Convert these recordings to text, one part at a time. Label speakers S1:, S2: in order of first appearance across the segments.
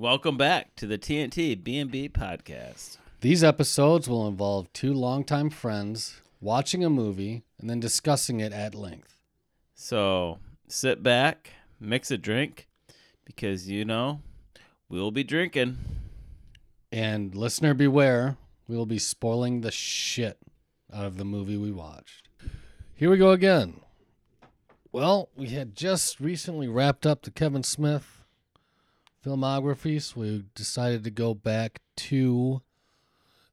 S1: Welcome back to the TNT B&B podcast.
S2: These episodes will involve two longtime friends watching a movie and then discussing it at length.
S1: So sit back, mix a drink, because you know we'll be drinking.
S2: And listener beware, we will be spoiling the shit out of the movie we watched. Here we go again. Well, we had just recently wrapped up the Kevin Smith filmography, so we decided to go back to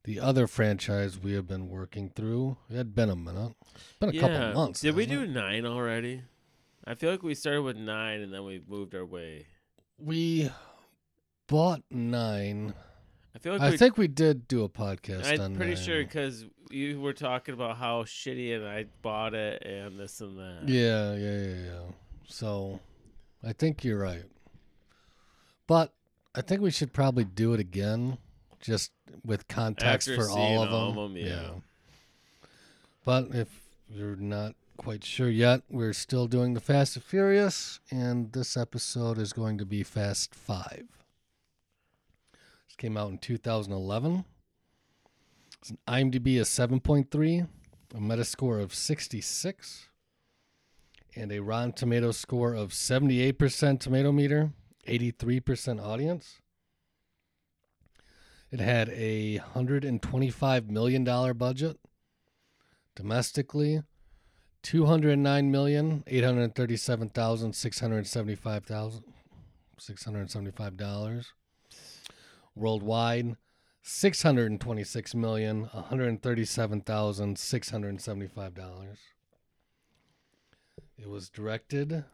S2: the other franchise we have been working through. It had been a minute. Been a couple months.
S1: Did we do
S2: it?
S1: nine already? I feel like we started with nine and then we moved our way.
S2: We bought nine.
S1: I feel like
S2: I
S1: we,
S2: think we did do a podcast on that.
S1: I'm pretty
S2: nine.
S1: sure because you were talking about how shitty and I bought it and this and that.
S2: Yeah, yeah, yeah, yeah. So I think you're right. But I think we should probably do it again just with context
S1: After
S2: for all of
S1: all
S2: them.
S1: of 'em, yeah.
S2: But if you're not quite sure yet, we're still doing the Fast and Furious, and this episode is going to be Fast 5. This came out in 2011. It's an IMDb of 7.3, a Metascore of 66, and a Rotten Tomato score of 78% tomato meter, 83% audience. It had a $125 million budget domestically. Two hundred nine million eight hundred thirty-seven thousand six hundred seventy-five thousand six hundred seventy-five dollars. Worldwide, six hundred twenty-six million one hundred thirty-seven thousand six hundred seventy-five dollars. It was directed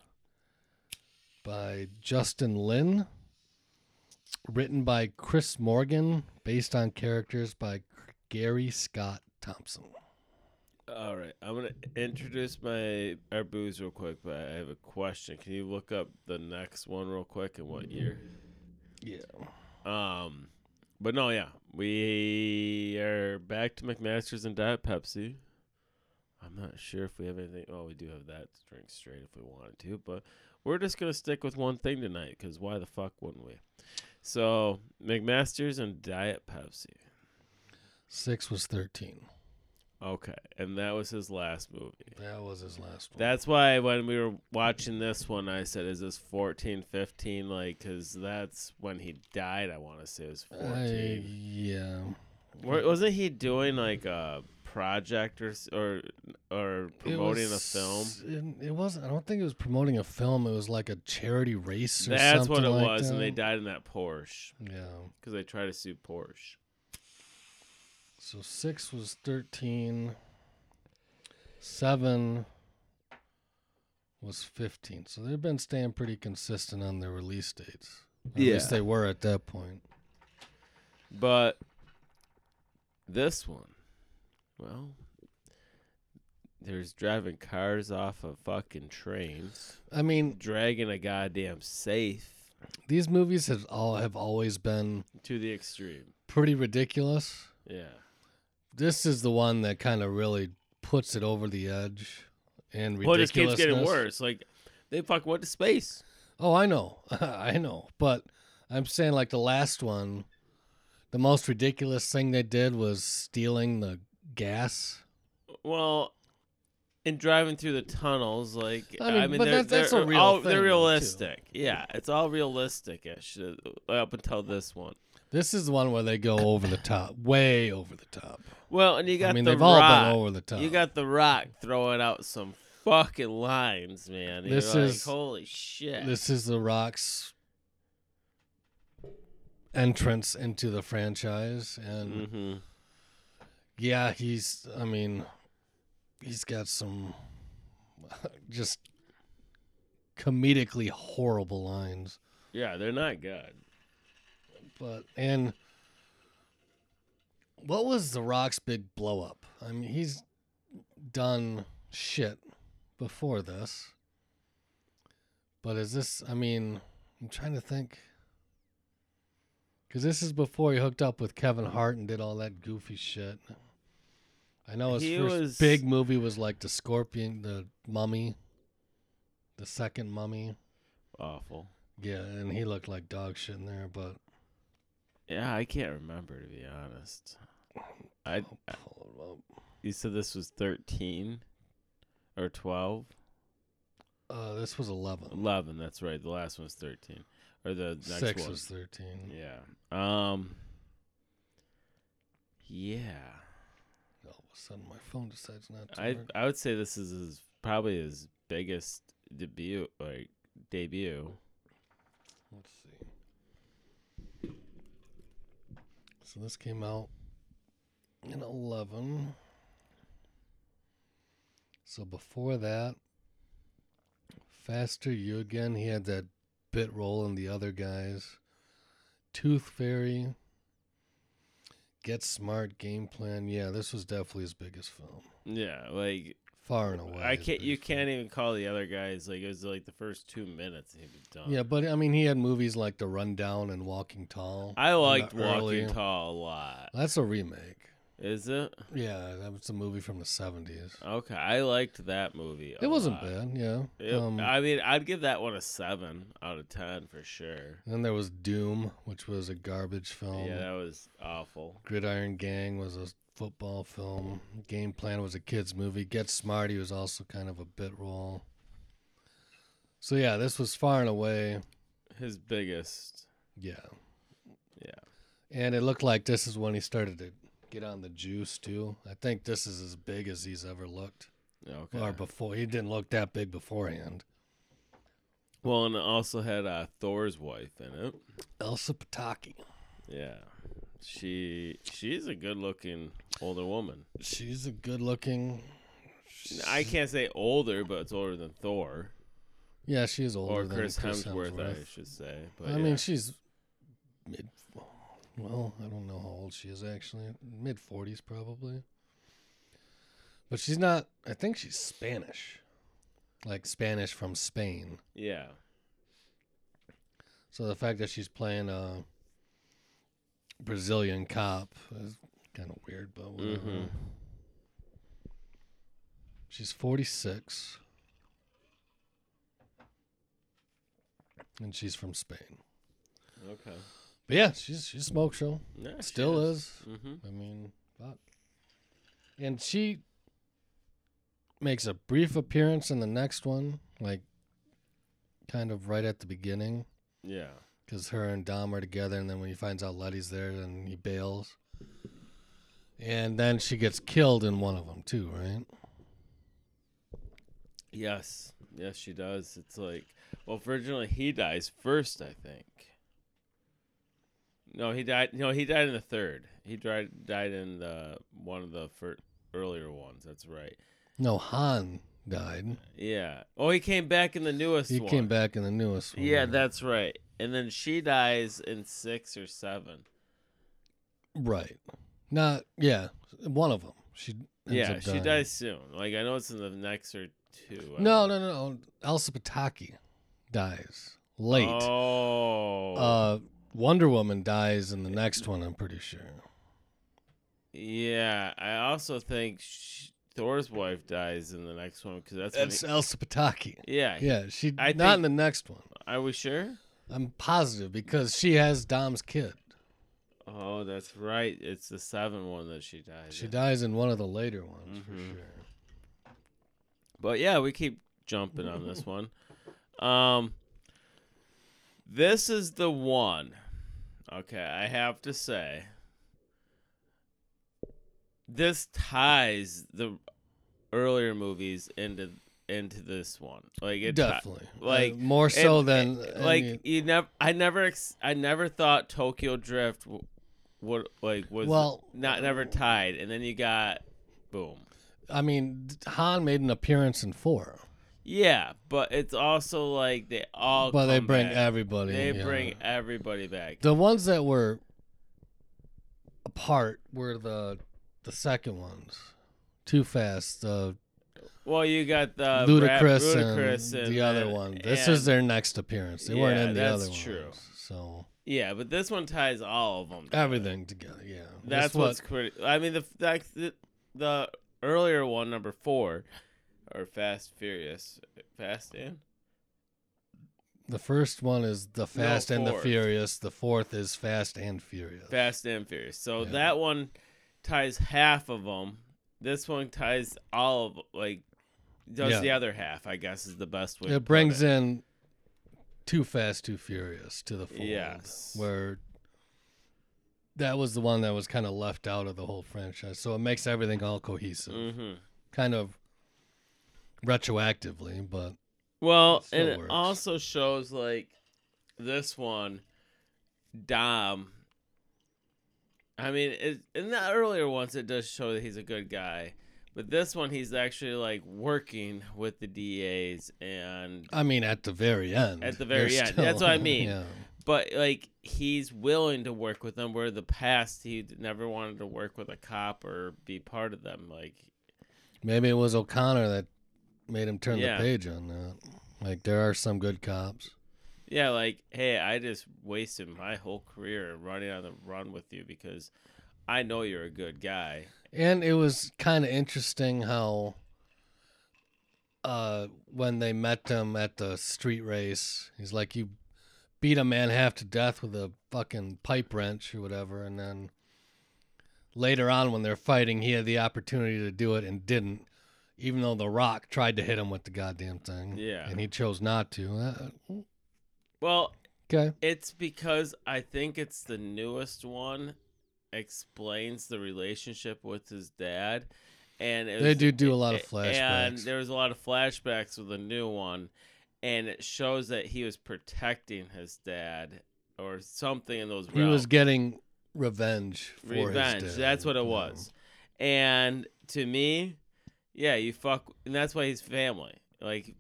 S2: by Justin Lin, written by Chris Morgan, based on characters by Gary Scott Thompson.
S1: All right, I'm gonna introduce my our booze real quick, but I have a question. Can you look up the next one real quick and what year?
S2: Yeah.
S1: Um, but no, yeah, we are back to McMaster's and Diet Pepsi. I'm not sure if we have anything. Oh, we do have that to drink straight if we wanted to, but we're just gonna stick with one thing tonight because why the fuck wouldn't we? So McMaster's and Diet Pepsi.
S2: Six was 13.
S1: Okay, and that was his last movie.
S2: That was his last one.
S1: That's why when we were watching this one, I said, "Is this 14, 15? Like, because that's when he died. I want to say it was
S2: I-
S1: 14.
S2: yeah.
S1: Wa- wasn't he doing like a project or or or promoting
S2: was-
S1: a film?
S2: It, it wasn't. I don't think it was promoting a film. It was like a charity race or
S1: That's
S2: something
S1: what it
S2: like
S1: was, and they died in that Porsche
S2: Yeah.
S1: because they tried to sue Porsche.
S2: So six was 13. Seven was 15. So they've been staying pretty consistent on their release dates. Or At least they were at that point.
S1: But this one, well, there's driving cars off of fucking trains,
S2: I mean,
S1: dragging a goddamn safe
S2: these movies have all have always been
S1: to the extreme.
S2: pretty ridiculous.
S1: Yeah.
S2: This is the one that kind of really puts it over the edge and
S1: Well, it just keeps
S2: ridiculousness.
S1: getting worse. Like they fuck went to space.
S2: Oh, I know. I know. But I'm saying like the last one, the most ridiculous thing they did was stealing the gas.
S1: Well, and driving through the tunnels, like
S2: I
S1: I
S2: mean,
S1: mean,
S2: but
S1: they're,
S2: that's- that's
S1: they're
S2: a real
S1: all,
S2: thing,
S1: they're
S2: though, too.
S1: realistic. Yeah, it's all realistic. ish up until this one.
S2: This is the one where they go over the top, way over the top.
S1: Well, and you got
S2: I mean,
S1: the
S2: they've all
S1: rock.
S2: been over the top.
S1: You got the rock throwing out some fucking lines, man. You're
S2: This
S1: like,
S2: is-
S1: holy shit.
S2: This is the Rock's entrance into the franchise, and
S1: hmm
S2: yeah, he's. I mean, he's got some just comedically horrible lines.
S1: Yeah, they're not good.
S2: But and what was the Rock's big blow up? I mean, he's done shit before this. But is this? I mean, I'm trying to think. Because this is before he hooked up with Kevin Hart and did all that goofy shit. I know his
S1: He
S2: first
S1: was-
S2: big movie was like the Scorpion, the Mummy, the second Mummy.
S1: Awful.
S2: Yeah, and he looked like dog shit in there, but
S1: Yeah, I can't remember to be honest. I
S2: I'll pull it up.
S1: you said this was thirteen or twelve.
S2: Uh, this was 11.
S1: 11 that's right the last one was 13 or the next
S2: Six
S1: one
S2: was 13.
S1: yeah um yeah
S2: of a sudden, my phone decides not to
S1: i
S2: work.
S1: i would say this is his probably his biggest debut like debut
S2: Let's see. So this came out in 11. So before that, Faster You Again, he had that bit role in the other guys. Tooth Fairy, Get Smart, Game Plan. Yeah, this was definitely his biggest film.
S1: yeah like
S2: Far and away.
S1: i can't you can't even call the other guys like it was like the first two minutes he was done
S2: Yeah, but I mean, he had movies like The Rundown and Walking Tall.
S1: i liked walking
S2: early-
S1: tall a lot
S2: That's a remake.
S1: Is it
S2: Yeah, that was a movie from the seventies.
S1: okay i liked that movie
S2: It wasn't
S1: lot.
S2: bad, yeah.
S1: It-
S2: um,
S1: i mean i'd give that one a seven out of ten for sure
S2: then there was Doom, which was a garbage film.
S1: yeah that was awful
S2: Gridiron Gang was a football film. Game Plan was a kids movie. Get Smarty was also kind of a bit role. So yeah, this was far and away,
S1: his biggest
S2: yeah.
S1: yeah
S2: And it looked like this is when he started to get on the juice too. I think this is as big as he's ever looked.
S1: okay
S2: Or before he didn't look that big beforehand.
S1: well and it also had uh, thor's wife in it
S2: Elsa Pataky.
S1: yeah she she's a good looking older woman
S2: She's a good looking.
S1: i can't say older but it's older than thor
S2: Yeah, she is older
S1: or
S2: than
S1: chris,
S2: Chris
S1: hemsworth, i should say but
S2: I
S1: yeah.
S2: mean, she's mid. Well, I don't know how old she is actually. Mid forties probably. But she's not. I think she's Spanish, like Spanish from Spain.
S1: yeah
S2: So the fact that she's playing a Brazilian cop is kind of weird, but whatever.
S1: Mhm.
S2: She's forty six. And she's from Spain.
S1: okay
S2: But yeah, she's she's a smoke show.
S1: yeah,
S2: Still is.
S1: mm-hmm.
S2: I mean, fuck. And she makes a brief appearance in the next one, like kind of right at the beginning,
S1: yeah
S2: because her and Dom are together, and then when he finds out Letty's there, then he bails. And then she gets killed in one of them too, right?
S1: yes yes she does it's like well originally he dies first i think no he died no he died in the third he died died in the one of the fir- earlier ones that's right
S2: No, Han died.
S1: yeah oh he came back in the newest
S2: He
S1: one
S2: came back in the newest one.
S1: yeah that's right and then she dies in six or seven
S2: right. Not yeah, one of them. She ends
S1: yeah
S2: up
S1: she
S2: dying.
S1: dies soon like i know it's in the next or two I
S2: No,
S1: don't-
S2: no, no, no. Elsa Pataky dies late.
S1: oh
S2: Uh, Wonder Woman dies in the next one. I'm pretty sure.
S1: Yeah, I also think sh- Thor's wife dies in the next one because that's,
S2: That's
S1: he-
S2: Elsa Pataky.
S1: yeah.
S2: Yeah, she
S1: I
S2: not in the next one.
S1: Are we sure?
S2: I'm positive because she has Dom's kid.
S1: Oh, that's right. It's the seventh one that she dies.
S2: She
S1: in.
S2: dies in one of the later ones
S1: Mhm.
S2: for sure.
S1: But yeah, we keep jumping on this one. Um, this is the one. Okay, I have to say, this ties the earlier movies into into this one. Like it
S2: Definitely,
S1: like,
S2: Uh, more so
S1: it-
S2: than
S1: it-
S2: any-
S1: like you never i never ex- i never thought tokyo drift w- would like was
S2: Well-
S1: not never tied. And then you got boom.
S2: I mean, Han made an appearance in four,
S1: yeah but it's also like they all
S2: but they bring
S1: back.
S2: everybody.
S1: they
S2: yeah.
S1: bring everybody back
S2: the ones that were apart were the the second ones. Too fast. The
S1: well you got the
S2: Ludacris,
S1: Rap- Ludacris
S2: and,
S1: and,
S2: the other one. This is their next appearance. They weren't in the
S1: that's
S2: other ones.
S1: true.
S2: So
S1: yeah but this one ties all of them together.
S2: everything together. Yeah,
S1: that's
S2: This
S1: what's pretty i mean the like the, the earlier one number four or fast furious fast and
S2: The first one is the Fast and the. Furious. The fourth is Fast and Furious.
S1: Fast and Furious. So
S2: Yeah.
S1: that one ties half of them. This one ties all of like does
S2: Yeah.
S1: the other half. I guess is the best way. to
S2: it brings
S1: it.
S2: in Too Fast, Too Furious to the fold.
S1: Yes.
S2: Where that was the one that was kind of left out of the whole franchise. So it makes everything all cohesive.
S1: Mhm.
S2: Kind of retroactively, but
S1: Well,
S2: It
S1: and it
S2: works.
S1: also shows like this one, Dom. I mean, it, in the earlier ones, it does show that he's a good guy, but this one, he's actually like working with the DAs, and
S2: I mean, at the very end.
S1: At the very end. That's what I mean.
S2: Yeah.
S1: but like he's willing to work with them. Where the past, he never wanted to work with a cop or be part of them. Like,
S2: Maybe it was O'Connor that made him turn
S1: Yeah.
S2: the page on that. Like there are some good cops.
S1: Yeah, like, hey, I just wasted my whole career running on the run with you because I know you're a good guy.
S2: And it was kind of interesting how uh when they met him at the street race, he's like you beat a man half to death with a fucking pipe wrench or whatever and then later on when they're fighting he had the opportunity to do it and didn't even though the rock tried to hit him with the goddamn thing
S1: Yeah.
S2: and he chose not to Uh,
S1: Well,
S2: okay
S1: it's because I think it's the newest one explains the relationship with his dad. And it
S2: They do do a lot of flashbacks.
S1: And there was a lot of flashbacks with the new one. And it shows that he was protecting his dad or something in those
S2: he
S1: realms.
S2: was getting revenge for his
S1: revenge. That's what it was. And to me, yeah, you fuck, and that's why he's family. Like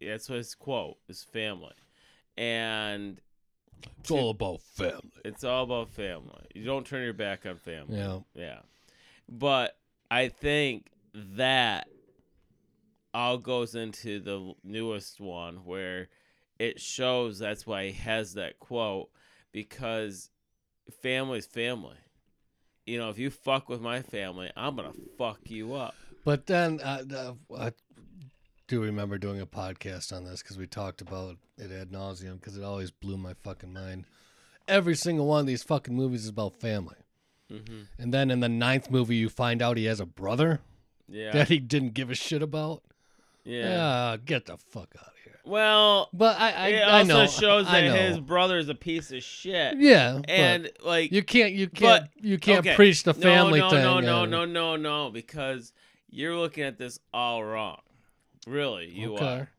S1: that's what his quote is family, and
S2: It's all about family.
S1: it's all about family. You don't turn your back on family.
S2: Yeah.
S1: Yeah. But I think that all goes into the newest one where it shows that's why he has that quote because family's family. You know, if you fuck with my family, I'm going to fuck you up.
S2: But then uh, uh, I do remember doing a podcast on this because we talked about it ad nauseum because it always blew my fucking mind. Every single one of these fucking movies is about family.
S1: hmm
S2: And then in the ninth movie, you find out he has a brother
S1: Yeah.
S2: that he didn't give a shit about.
S1: yeah.
S2: Yeah, get the fuck out of here.
S1: Well,
S2: But I, I,
S1: it
S2: I
S1: also
S2: know,
S1: shows
S2: I
S1: that
S2: know.
S1: his brother's a piece of shit.
S2: yeah, but
S1: and like
S2: you can't, you can't, you can't
S1: okay.
S2: preach the family
S1: no,
S2: thing.
S1: No, no,
S2: and-
S1: no, no, no, because you're looking at this all wrong. Really, you
S2: Okay.
S1: are.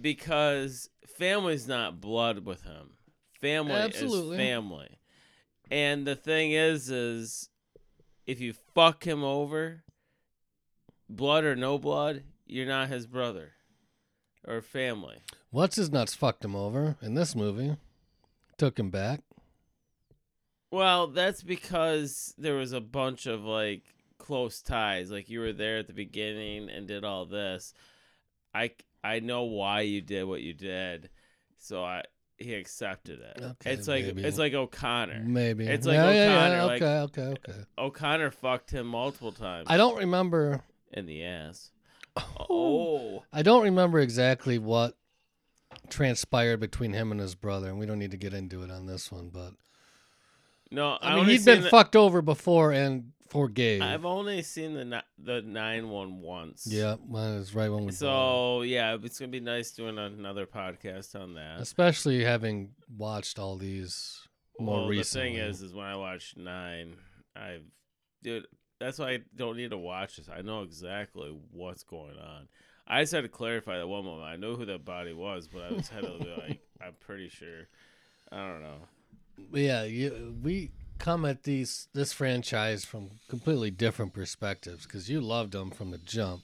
S1: Because family's not blood with him. Family
S2: Absolutely.
S1: is family. And the thing is is if you fuck him over, blood or no blood, you're not his brother or family.
S2: What's his nuts fucked him over in this movie? Took him back.
S1: Well, that's because there was a bunch of like close ties. Like you were there at the beginning and did all this. I I know why you did what you did, so I he accepted it.
S2: Okay,
S1: it's like
S2: maybe.
S1: it's like O'Connor.
S2: Maybe
S1: It's like
S2: yeah, yeah, yeah.
S1: O'Connor, like-
S2: Okay, okay, okay.
S1: O'Connor fucked him multiple times
S2: I don't remember.
S1: in the ass. Oh,
S2: I don't remember exactly what transpired between him and his brother, and we don't need to get into it on this one. But
S1: no!
S2: I mean, he'd been
S1: the-
S2: fucked over before and forgave.
S1: I've only seen the ni- the nine one once.
S2: yeah, well, it's right when we.
S1: So yeah, it's gonna be nice doing another podcast on that.
S2: especially having watched all these more
S1: well,
S2: recently.
S1: the thing is, is when I watched nine, I've dude. That's why I don't need to watch this. I know exactly what's going on. I just had to clarify that one moment. I know who that body was, but I just had to be like, I'm pretty sure. I don't know.
S2: Yeah, you, we come at these this franchise from completely different perspectives because you loved them from the jump.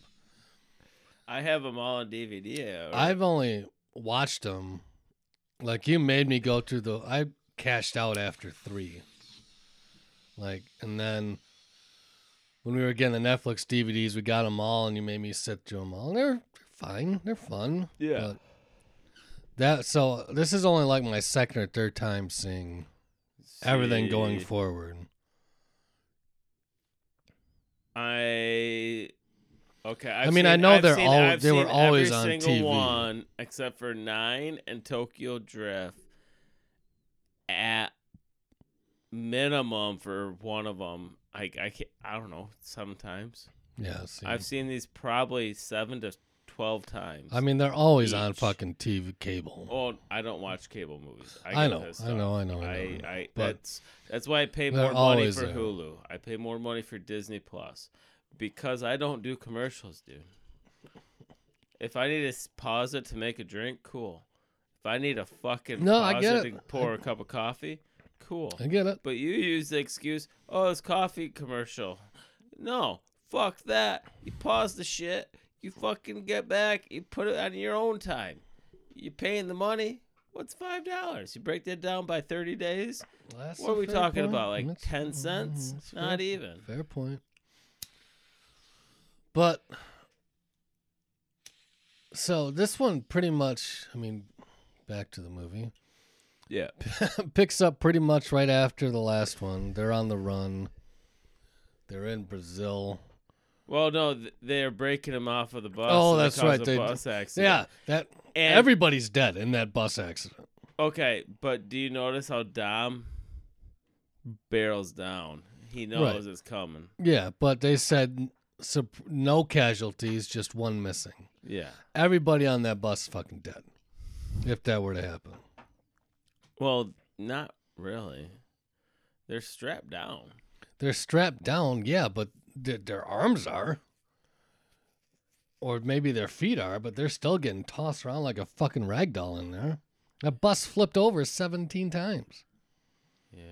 S1: I have them all on DVD. or-
S2: I've only watched them. Like you made me go through the. I cashed out after three. Like and then when we were getting the Netflix DVDs, we got them all, and you made me sit through them all. And they're, they're fine. They're fun.
S1: Yeah.
S2: But that so this is only like my second or third time seeing everything going forward.
S1: I Okay,
S2: I
S1: I've
S2: mean, I know
S1: I've
S2: they're
S1: seen-
S2: al-
S1: I've
S2: they were
S1: seen
S2: always
S1: every
S2: on
S1: single
S2: TV.
S1: one except for Nine and Tokyo Drift. At minimum for one of them, I I can't, I don't know. Sometimes
S2: Yeah.
S1: I've seen these probably seven to twelve times.
S2: I mean, they're always on fucking TV cable.
S1: Oh, I don't watch cable movies. I,
S2: I know, I know. I know, I
S1: I,
S2: know.
S1: I,
S2: But
S1: that's that's why I pay more money for
S2: there.
S1: Hulu. I pay more money for Disney Plus because I don't do commercials, dude. If I need to pause it to make a drink, cool. If I need to fucking
S2: No,
S1: pause
S2: I get
S1: it,
S2: it.
S1: to pour a cup of coffee, cool.
S2: I get it.
S1: But you use the excuse, oh, it's coffee commercial. No, fuck that. You pause the shit. You fucking get back. You put it on your own time. You paying the money. What's five dollars? You break that down by thirty days.
S2: That's
S1: What are we talking
S2: point.
S1: about? Like
S2: That's-
S1: ten mm-hmm, cents?
S2: that's
S1: Not
S2: fair.
S1: even.
S2: Fair point. But so this one pretty much, I mean, back to the movie.
S1: Yeah.
S2: Picks up pretty much right after the last one. They're on the run. They're in Brazil.
S1: Well, no, th- they're breaking him off of the bus.
S2: Oh,
S1: and
S2: that's right, they-
S1: bus accident.
S2: Yeah, that
S1: And
S2: everybody's dead in that bus accident.
S1: okay, but do you notice how Dom barrels down? He knows it's coming.
S2: Yeah, but they said no casualties, just one missing.
S1: Yeah.
S2: Everybody on that bus is fucking dead. If that were to happen.
S1: Well, not really. They're strapped down.
S2: They're strapped down, yeah, but their, their arms are. Or maybe their feet are, but they're still getting tossed around like a fucking rag doll in there. That bus flipped over 17 times.
S1: Yeah.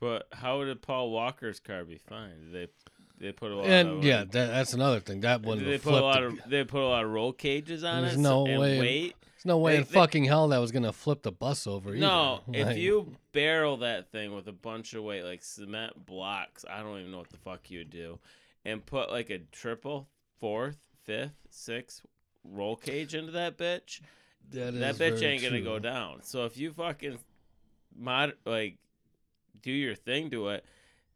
S1: But how did Paul Walker's car be fine? Did they they put a lot
S2: and
S1: of
S2: yeah, that, that's another thing. That wouldn't
S1: they put a lot of they put a lot of roll cages on
S2: There's
S1: it
S2: no
S1: and
S2: way-
S1: weight.
S2: There's no way
S1: they-
S2: in
S1: they-
S2: fucking hell that was going to flip the bus over either.
S1: No, if you barrel that thing with a bunch of weight, like cement blocks, I don't even know what the fuck you would do, and put like a triple, fourth, fifth, sixth roll cage into that bitch,
S2: that,
S1: that bitch ain't gonna go down. So if you fucking mod like do your thing to it,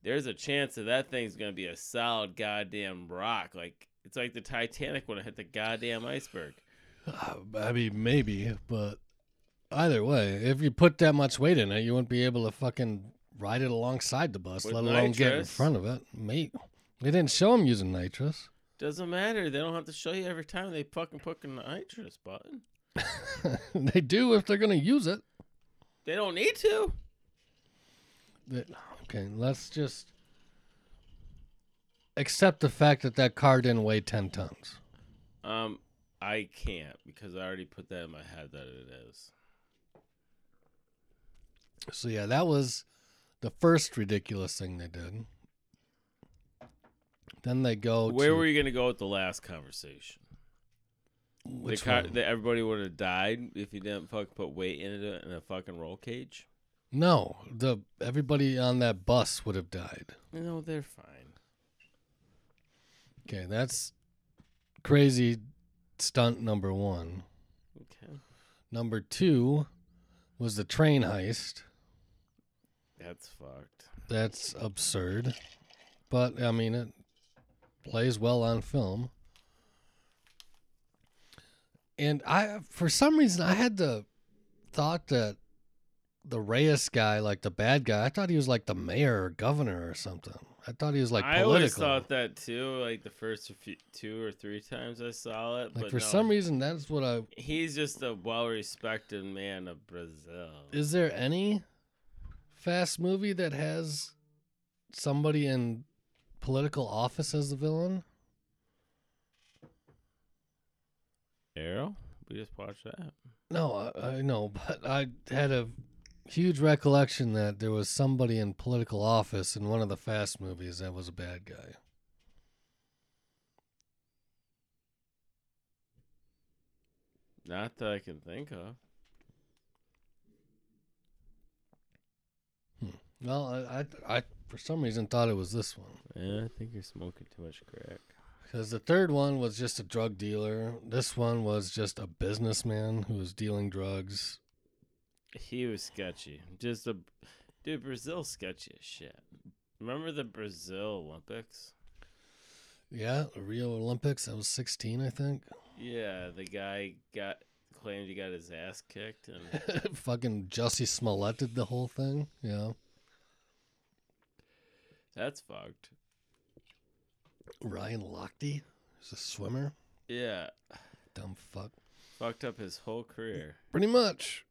S1: there's a chance that that thing's gonna be a solid goddamn rock. Like it's like the Titanic when it hit the goddamn iceberg.
S2: Uh, I mean, maybe, but either way, if you put that much weight in it, you wouldn't be able to fucking ride it alongside the bus,
S1: With
S2: let alone get in front of it. Mate, they didn't show him using nitrous.
S1: Doesn't matter. They don't have to show you every time they fucking put the nitrous button.
S2: they do if they're going to use it.
S1: They don't need to.
S2: That- Okay, let's just accept the fact that that car didn't weigh 10 tons.
S1: Um, I can't because I already put that in my head that it is.
S2: So, yeah, that was the first ridiculous thing they did. Then they go
S1: Where
S2: to
S1: were you gonna go with the last conversation?
S2: which
S1: the car,
S2: one?
S1: that everybody would have died if you didn't fucking put weight in it in a fucking roll cage.
S2: No, the everybody on that bus would have died.
S1: No, they're fine.
S2: Okay, that's crazy stunt number one.
S1: Okay,
S2: Number two was the train heist.
S1: that's fucked.
S2: That's absurd. But, I mean, it plays well on film. And I, for some reason, I had the thought that the Reyes guy, like the bad guy, I thought he was like the mayor or governor or something. I thought he was like
S1: I always
S2: political.
S1: thought that too. Like the first few, two or three times I saw it,
S2: like
S1: but
S2: for
S1: no,
S2: some reason, that's what I.
S1: he's just a well-respected man of Brazil.
S2: Is there any fast movie that has somebody in political office as the villain?
S1: Arrow? We just watched that.
S2: No, I, I know, but I had a huge recollection that there was somebody in political office in one of the Fast movies that was a bad guy.
S1: Not that I can think of. Hmm.
S2: Well, I, I, I for some reason thought it was this one
S1: Yeah, I think you're smoking too much crack.
S2: because the third one was just a drug dealer. This one was just a businessman who was dealing drugs.
S1: He was sketchy. Just a dude. Brazil sketchy as shit. Remember the Brazil Olympics?
S2: Yeah, Rio Olympics. I was 16, I think.
S1: Yeah, the guy got claimed he got his ass kicked, and
S2: Fucking Jussie Smollett did the whole thing. Yeah.
S1: that's fucked.
S2: Ryan Lochte is a swimmer.
S1: Yeah,
S2: Dumb fuck.
S1: fucked up his whole career
S2: Pretty much.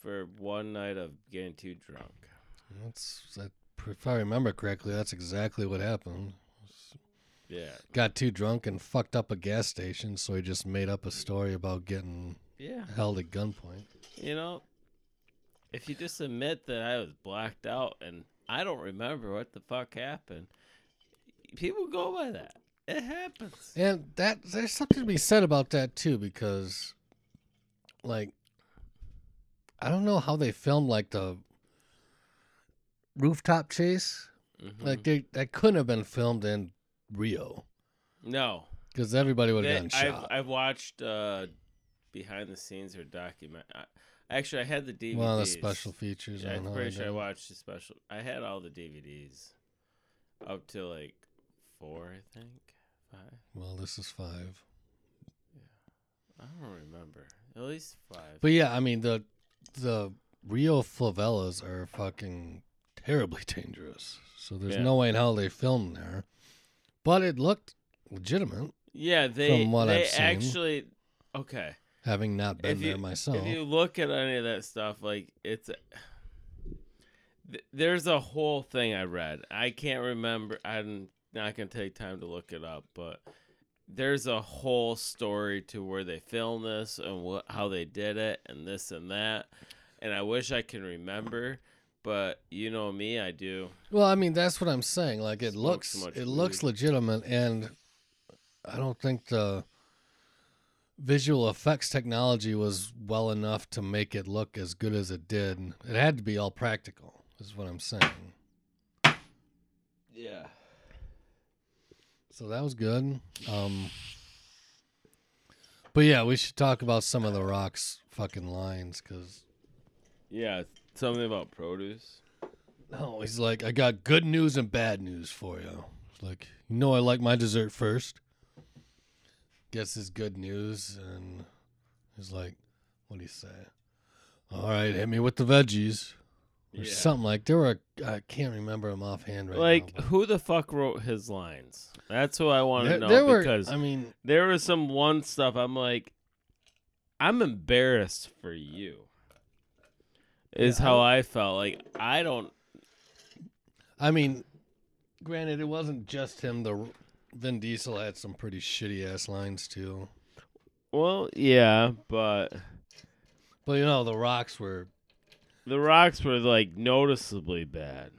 S1: For one night of getting too drunk.
S2: That's that. If I remember correctly, that's exactly what happened.
S1: Yeah,
S2: Got too drunk and fucked up a gas station, so he just made up a story about getting
S1: yeah.
S2: held at gunpoint.
S1: You know, if you just admit that I was blacked out and I don't remember what the fuck happened, people go by that. It happens.
S2: And that there's something to be said about that too, because like I don't know how they filmed like the rooftop chase.
S1: Mhm.
S2: Like they that couldn't have been filmed in Rio
S1: no,
S2: because everybody would have gotten
S1: I've
S2: shot.
S1: I've watched uh, behind the scenes or document. I, actually, I had the DVDs.
S2: One of the special features.
S1: Yeah, I'm pretty sure I watched the special. I had all the DVDs up to like four, I think five.
S2: Well, this is five.
S1: Yeah, I don't remember. At least five.
S2: But yeah, I mean the the real favelas are fucking terribly dangerous. So there's
S1: Yeah.
S2: no way in hell they filmed there. But it looked legitimate,
S1: yeah, they
S2: from what
S1: they
S2: I've seen.
S1: actually okay.
S2: having not been
S1: If you-
S2: there myself.
S1: If you look at any of that stuff, like it's th- there's a whole thing I read. I can't remember. I'm not gonna take time to look it up, but there's a whole story to where they filmed this and what how they did it and this and that. And I wish I can remember, but you know me, I do.
S2: Well, I mean that's what I'm saying. Like it
S1: Smoke
S2: looks
S1: so much
S2: it looks legitimate and I don't think the visual effects technology was well enough to make it look as good as it did. It had to be all practical. Is what I'm saying.
S1: Yeah.
S2: So that was good. Um But yeah, we should talk about some of the rocks fucking lines cuz
S1: Yeah, something about produce.
S2: No, he's like, I got good news and bad news for you. It's like, you know, I like my dessert first. Guess his good news, and he's like, what do you say? All right, hit me with the veggies. Or
S1: Yeah.
S2: something like there were I can't remember him offhand right
S1: like
S2: now.
S1: who the fuck wrote his lines? That's what I want to know
S2: there were
S1: because
S2: I mean
S1: there was some one stuff I'm like, I'm embarrassed for you. Is
S2: Yeah,
S1: how I felt. Like I don't.
S2: I mean granted it wasn't just him the Vin Diesel had some pretty shitty ass lines too.
S1: Well, yeah, but
S2: But you know, the rocks were
S1: the rocks were like noticeably bad.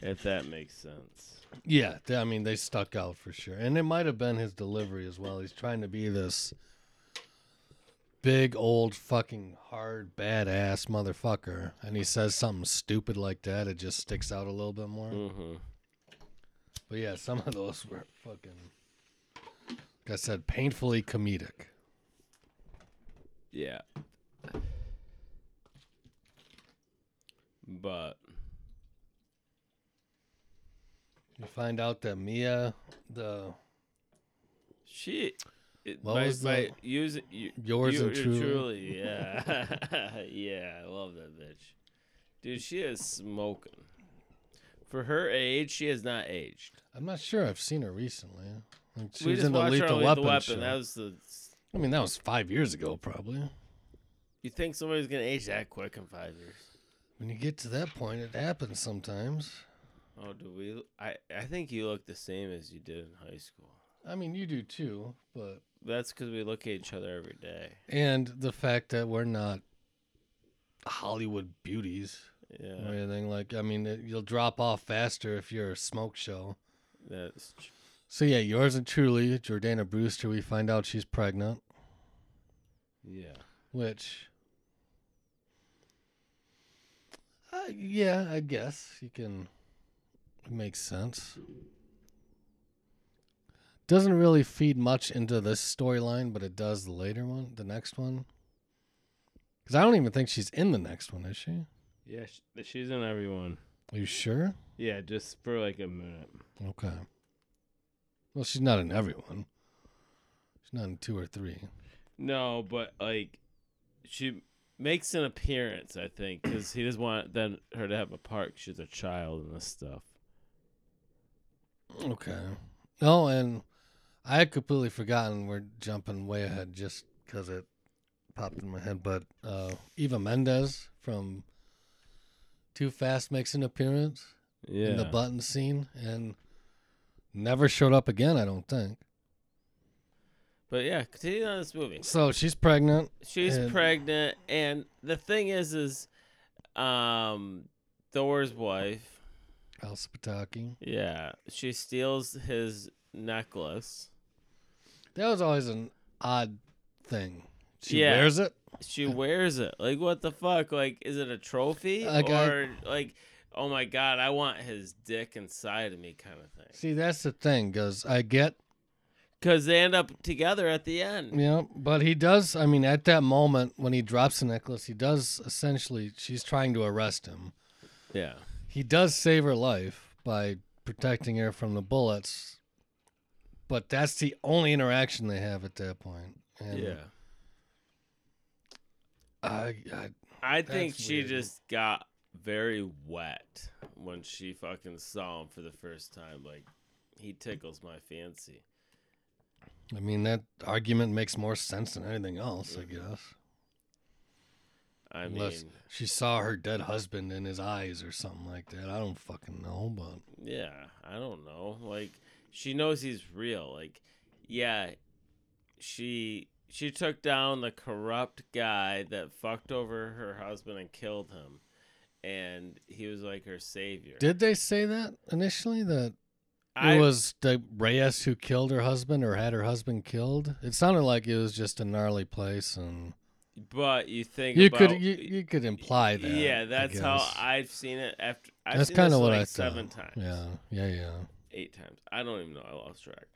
S1: If that makes sense.
S2: Yeah, I mean they stuck out for sure, and it might have been his delivery as well. He's trying to be this big old fucking hard badass motherfucker, and he says something stupid like that. It just sticks out a little bit more.
S1: hmm
S2: But yeah, some of those were fucking, like I said, painfully comedic.
S1: Yeah. But
S2: You find out that Mia, the
S1: she. It,
S2: What
S1: by,
S2: was
S1: by
S2: the-
S1: using you,
S2: yours
S1: you,
S2: and truly.
S1: truly, yeah, yeah, I love that bitch, dude. She is smoking. For her age, she has not aged.
S2: I'm not sure. I've seen her recently. Like, she
S1: we
S2: was in the Lethal Weapon.
S1: Weapon. That was the.
S2: I mean, that was five years ago, probably.
S1: You think somebody's gonna age that quick in five years?
S2: When you get to that point, it happens sometimes.
S1: Oh, do we? I I think you look the same as you did in high school.
S2: I mean, you do too, but
S1: That's because we look at each other every day.
S2: and the fact that we're not Hollywood beauties or
S1: Yeah,
S2: anything like. I mean, it, you'll drop off faster if you're a smoke show.
S1: that's tr-
S2: So yeah, yours and truly, Jordana Brewster. We find out she's pregnant,
S1: yeah.
S2: which, uh, yeah, I guess you can. It makes sense. Doesn't really feed much into this storyline, but it does the later one, the next one. Because I don't even think she's in the next one, is she?
S1: Yeah, she's in everyone.
S2: Are you sure?
S1: Yeah, just for like a minute.
S2: Okay. Well, she's not in everyone. She's not in two or three.
S1: No, but like she makes an appearance, I think, because he doesn't want then her to have a part. She's a child and this stuff.
S2: Okay. No, and I had completely forgotten. We're jumping way ahead just because it popped in my head. But uh, Eva Mendes from Too Fast makes an appearance
S1: Yeah.
S2: in the button scene and never showed up again. I don't think.
S1: But yeah, continue on this movie.
S2: So she's pregnant.
S1: She's
S2: And-
S1: pregnant, and the thing is, is um, Thor's wife.
S2: Elsa Pataky.
S1: Yeah, she steals his necklace.
S2: That was always an odd thing. She
S1: Yeah.
S2: wears it.
S1: She wears it. Like what the fuck? Like is it a trophy
S2: Like, I-
S1: or like? Oh my god, I want his dick inside of me, kind of thing.
S2: See, that's the thing, because I get
S1: Because they end up together at the end.
S2: Yeah, but he does. I mean, at that moment when he drops the necklace, he does essentially. She's trying to arrest him.
S1: Yeah.
S2: He does save her life by protecting her from the bullets, but that's the only interaction they have at that point. And
S1: Yeah.
S2: I, I,
S1: I think she
S2: weird.
S1: just got very wet when she fucking saw him for the first time. Like, he tickles my fancy.
S2: I mean, that argument makes more sense than anything else. I
S1: Mhm.
S2: guess
S1: I
S2: Unless-
S1: mean,
S2: she saw her dead husband in his eyes or something like that. I don't fucking know, but
S1: yeah, I don't know. Like, she knows he's real. Like, yeah, she she took down the corrupt guy that fucked over her husband and killed him, and he was like her savior.
S2: did they say that initially that
S1: I
S2: it was the Reyes who killed her husband or had her husband killed. It sounded like it was just a gnarly place, and
S1: but you think
S2: you
S1: about,
S2: could you, you could imply that.
S1: Yeah,
S2: I
S1: that's how. I've seen it. After I've
S2: That's kind of what
S1: like
S2: I
S1: seven times.
S2: Yeah, yeah, yeah.
S1: eight times. I don't even know. I lost track.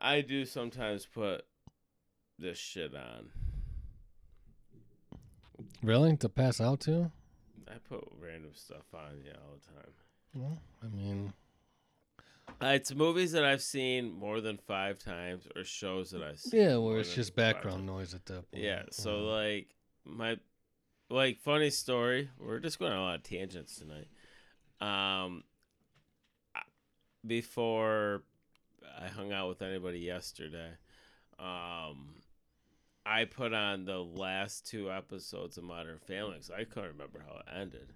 S1: I do sometimes put this shit on.
S2: Really, to pass out to?
S1: I put random stuff on yeah all the time.
S2: Well, I mean,
S1: it's movies that I've seen more than five times or shows that I've seen.
S2: yeah, where it's just background noise at that point.
S1: Yeah. So
S2: Uh,
S1: like my like funny story. We're just going on a lot of tangents tonight. Um, before I hung out with anybody yesterday, um, I put on the last two episodes of Modern Family because I couldn't remember how it ended,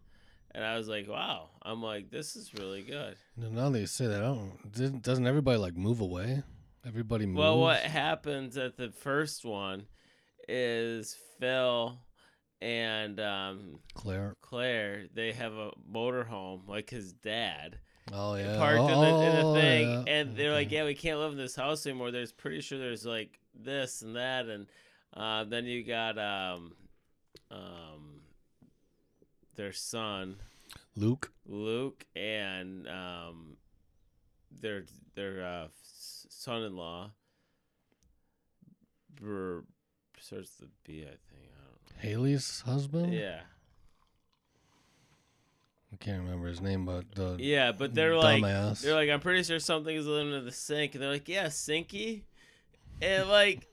S1: and I was like, "Wow!" I'm like, "This is really good."
S2: now that you say that, I don't. Doesn't everybody like move away? Everybody moves.
S1: Well, what happens at the first one is Phil and um,
S2: Claire.
S1: Claire, they have a motorhome like his dad
S2: Oh yeah.
S1: parked
S2: oh,
S1: in, the, in the
S2: oh,
S1: thing,
S2: yeah.
S1: and they're like, "Yeah, we can't live in this house anymore." There's pretty sure there's like this and that, and uh, then you got um, um, their son
S2: Luke.
S1: Luke and um, their their uh, son-in-law. Br- starts with B, I think. I
S2: Haley's husband.
S1: don't know. Yeah,
S2: I can't remember his name, but the
S1: yeah, but they're like,
S2: dumbass.
S1: they're like, I'm pretty sure something is living in the sink, and they're like, yeah, Sinky, and like.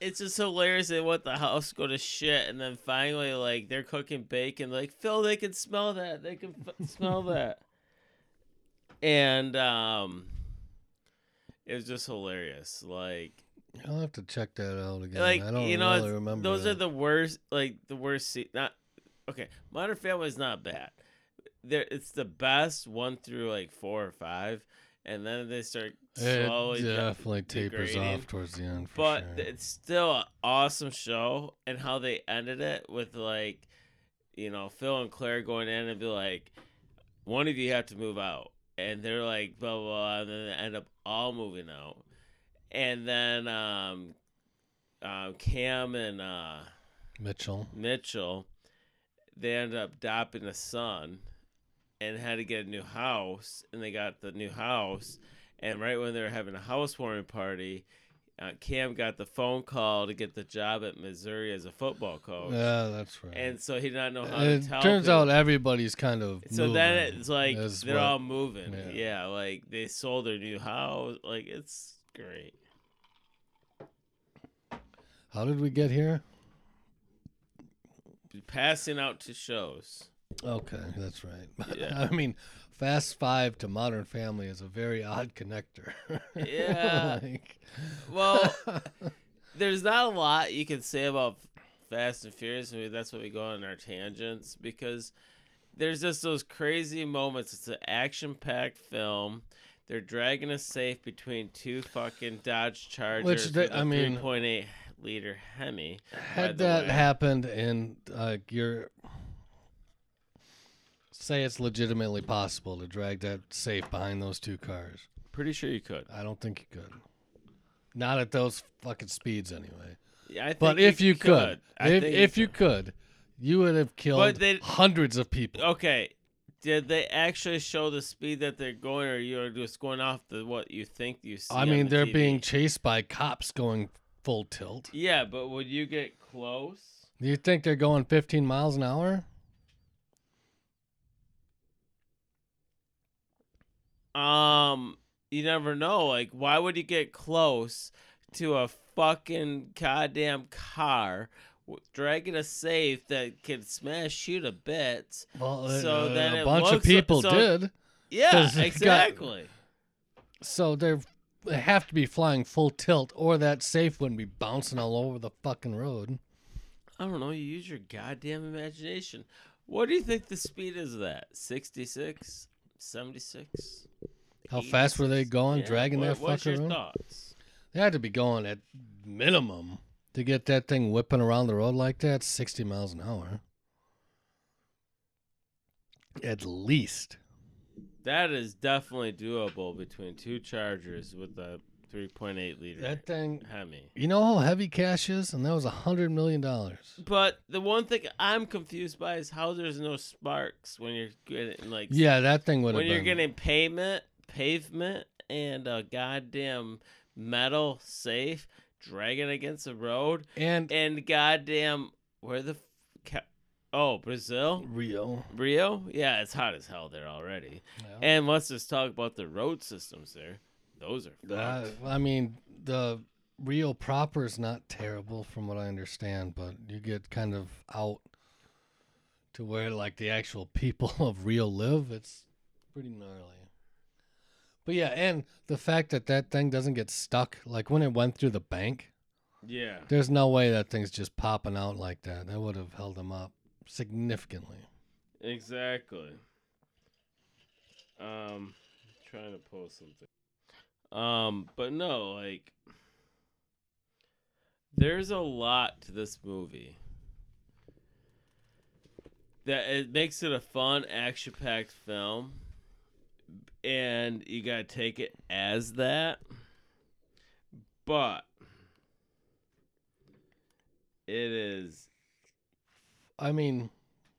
S1: It's just hilarious they want the house go to shit, and then finally, like they're cooking bacon. Like Phil, they can smell that. They can f- smell that. And um, it was just hilarious. Like
S2: I'll have to check that out again.
S1: like
S2: I don't
S1: you know
S2: really remember.
S1: those are the worst like the worst se- not okay modern family is not bad there it's the best one through like four or five and then they start slowly
S2: it
S1: de-
S2: definitely tapers
S1: degrading.
S2: off towards the end.
S1: But
S2: sure.
S1: it's still an awesome show and how they ended it with like you know phil and claire going in and be like one of you have to move out and they're like blah blah, blah and then they end up all moving out and then um, um cam and uh
S2: Mitchell.
S1: Mitchell, they end up adopting a son and had to get a new house. And they got the new house. And right when they were having a housewarming party, uh, Cam got the phone call to get the job at Missouri as a football coach,
S2: Yeah, that's right.
S1: and so he did not know how
S2: it
S1: to tell.
S2: turns
S1: people.
S2: out everybody's kind of
S1: So then it's like they're
S2: what-
S1: all moving.
S2: yeah.
S1: Yeah. like they sold their new house. Like it's great.
S2: How did we get here?
S1: Passing out to shows.
S2: Okay, that's right.
S1: Yeah.
S2: I mean, Fast Five to Modern Family is a very odd connector.
S1: Yeah.
S2: Like-
S1: Well, there's not a lot you can say about Fast and Furious. Maybe that's what we go on our tangents because there's just those crazy moments. It's an action-packed film. They're dragging a safe between two fucking Dodge Chargers
S2: Which they-
S1: with a
S2: I mean-
S1: 3.8 liter Hemi.
S2: Had that
S1: way.
S2: happened in uh, you're say it's legitimately possible to drag that safe behind those two cars.
S1: Pretty sure you could.
S2: I don't think you could. Not at those fucking speeds anyway.
S1: Yeah, I think
S2: But if you could,
S1: I
S2: if,
S1: think
S2: if you could, you would have killed
S1: they-
S2: hundreds of people.
S1: Okay. Did they actually show the speed that they're going, or you're just going off the what you think you see?
S2: I
S1: on
S2: mean,
S1: the
S2: they're
S1: TV?
S2: being chased by cops going full tilt.
S1: Yeah, but would you get close?
S2: Do you think they're going 15 miles an hour?
S1: Um, you never know. Like, why would you get close to a fucking goddamn car, dragging a safe that can smash you to bits?
S2: Well,
S1: So
S2: uh,
S1: then
S2: a bunch of people
S1: so-
S2: did.
S1: Yeah,
S2: it got-
S1: exactly.
S2: So they're they have to be flying full tilt, or that safe wouldn't be bouncing all over the fucking road.
S1: I don't know. You use your goddamn imagination. What do you think the speed is of that? 66? 76?
S2: How fast were they going,
S1: Yeah,
S2: dragging
S1: what-
S2: that
S1: What's your
S2: fucker
S1: thoughts?
S2: They had to be going at minimum to get that thing whipping around the road like that, 60 miles an hour. At least.
S1: That is definitely doable between two Chargers with a 3.8 liter
S2: That thing,
S1: Hemi.
S2: you know how heavy cash is? And that was a $100 million.
S1: But the one thing I'm confused by is how there's no sparks when you're getting like
S2: Yeah, that thing would have
S1: when you're
S2: been.
S1: getting pavement, pavement, and a goddamn metal safe dragging against the road,
S2: and
S1: and goddamn where the oh Brazil
S2: Rio.
S1: Rio yeah it's hot as hell there already, and let's just talk about the road systems there. Those are
S2: Uh. I mean, the Rio proper is not terrible from what I understand, but you get kind of out to where like the actual people of Rio live. It's pretty gnarly. But yeah, and the fact that that thing doesn't get stuck, like when it went through the bank,
S1: yeah.
S2: there's no way that thing's just popping out like that. That would have held them up significantly.
S1: Exactly. Um, trying to pull something. Um, but no, like, there's a lot to this movie. That it makes it a fun, action-packed film, and you gotta take it as that. But it is.
S2: I mean,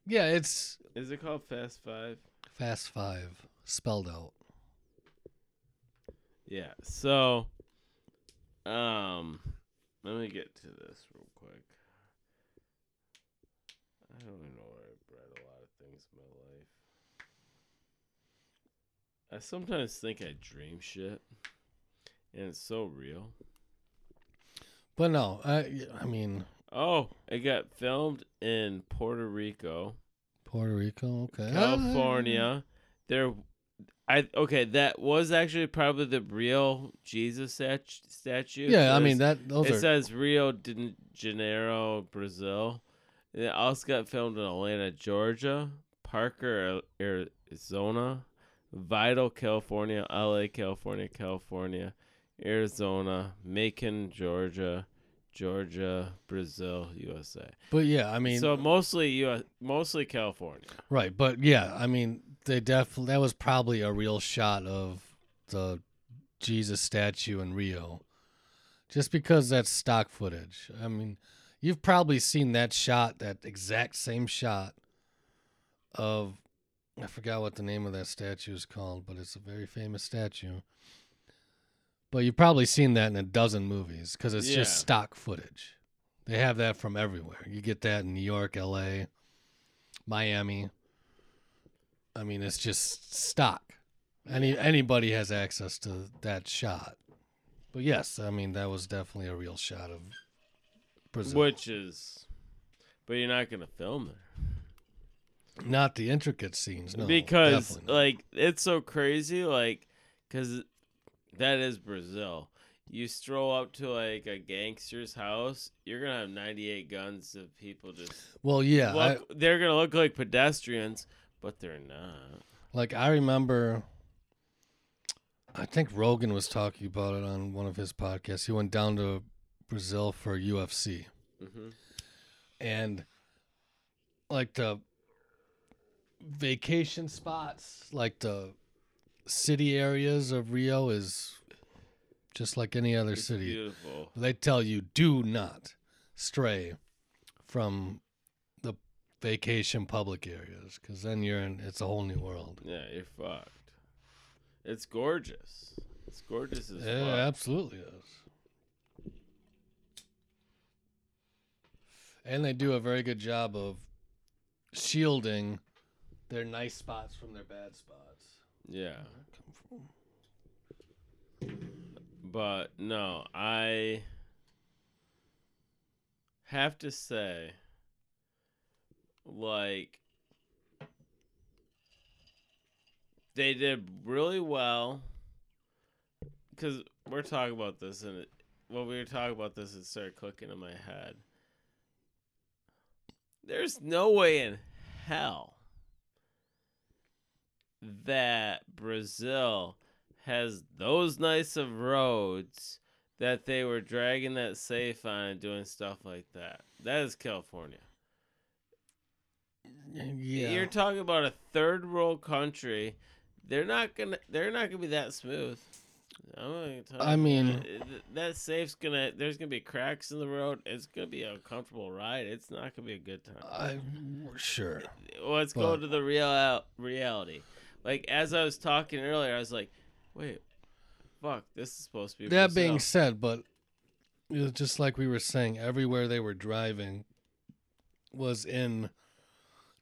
S2: yeah, it's
S1: Is it called Fast Five?
S2: Fast Five spelled out.
S1: Yeah. So, um, let me get to this real quick. I don't even know where I've read a lot of things in my life. I sometimes think I dream shit, and it's so real.
S2: But no, I I mean
S1: Oh, it got filmed in Puerto Rico,
S2: Puerto Rico, okay.
S1: California. There, I okay. That was actually probably the real Jesus stat- statue.
S2: Yeah, I mean that those
S1: it
S2: are
S1: says Rio de Janeiro, Brazil. And it also got filmed in Atlanta, Georgia, Parker, Arizona, Vidal, California, LA, California, California, Arizona, Macon, Georgia, Georgia, Brazil, USA.
S2: But yeah, I mean
S1: so mostly US, mostly California.
S2: right, but yeah, I mean they definitely that was probably a real shot of the Jesus statue in Rio. Just because that's stock footage. I mean, you've probably seen that shot, that exact same shot of I forgot what the name of that statue is called, but it's a very famous statue. But you've probably seen that in a dozen movies because it's
S1: Yeah.
S2: just stock footage. They have that from everywhere. You get that in New York, L.A., Miami. I mean, it's just stock. Any anybody has access to that shot. But yes, I mean that was definitely a real shot of Brazil.
S1: Which is, but you're not gonna film there
S2: Not the intricate scenes, no.
S1: because like it's so crazy, like because that is Brazil. You stroll up to like a gangster's house, you're gonna have 98 guns of people just
S2: well, yeah, I,
S1: they're gonna look like pedestrians, but they're not.
S2: Like I remember I think Rogan was talking about it on one of his podcasts. He went down to Brazil for UFC
S1: hmm
S2: and like the vacation spots, like the city areas of Rio is just like any other
S1: It's
S2: city.
S1: beautiful.
S2: They tell you do not stray from the vacation public areas cuz then you're in it's a whole new world.
S1: Yeah, you're fucked. It's gorgeous. It's gorgeous as
S2: Yeah,
S1: fuck.
S2: absolutely is. And they do a very good job of shielding their nice spots from their bad spots.
S1: Yeah. But no, I have to say, like, they did really well. Because we're talking about this, and it, when we were talking about this, it started clicking in my head. There's no way in hell that Brazil has those nice of roads that they were dragging that safe on and doing stuff like that. That is California.
S2: Yeah.
S1: You're talking about a third world country. They're not gonna. They're not gonna be that smooth. I'm
S2: I mean-
S1: uh, th- that safe's gonna. There's gonna be cracks in the road. It's gonna be a comfortable ride. It's not gonna be a good time.
S2: I'm sure.
S1: Let's go
S2: But-
S1: to the real reality. Like as I was talking earlier, I was like, "Wait, fuck, this is supposed to be."
S2: That being said, but it was just like we were saying, everywhere they were driving was in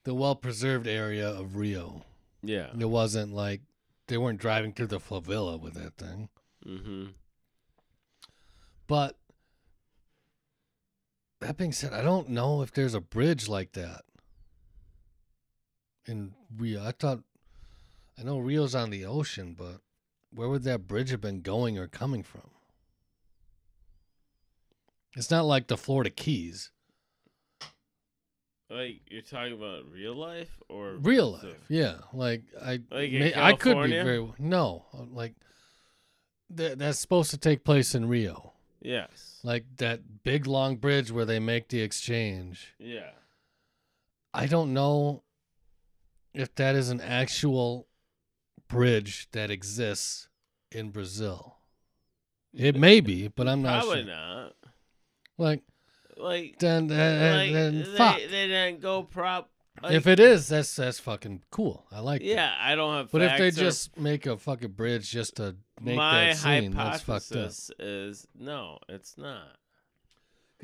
S2: the well preserved area of Rio.
S1: yeah,
S2: It wasn't like they weren't driving through the favela with that thing.
S1: mm-hmm.
S2: But that being said, I don't know if there's a bridge like that in Rio. I thought I know Rio's on the ocean, but where would that bridge have been going or coming from? It's not like the Florida Keys.
S1: Like you're talking about real life or
S2: Real life, yeah. Like I,
S1: Like
S2: may, I could be very no. Like that, that's supposed to take place in Rio.
S1: Yes.
S2: Like that big long bridge where they make the exchange.
S1: Yeah.
S2: I don't know if that is an actual bridge that exists in Brazil. It may be, but I'm not
S1: Probably
S2: sure.
S1: not.
S2: Like
S1: Like,
S2: then, then,
S1: like
S2: then
S1: they,
S2: fuck.
S1: they didn't go prop. Like,
S2: if it is, that's that's fucking cool. I like. that.
S1: yeah, I don't have.
S2: But if they just make a fucking bridge just to make that scene, that's fucked up.
S1: is no, it's not.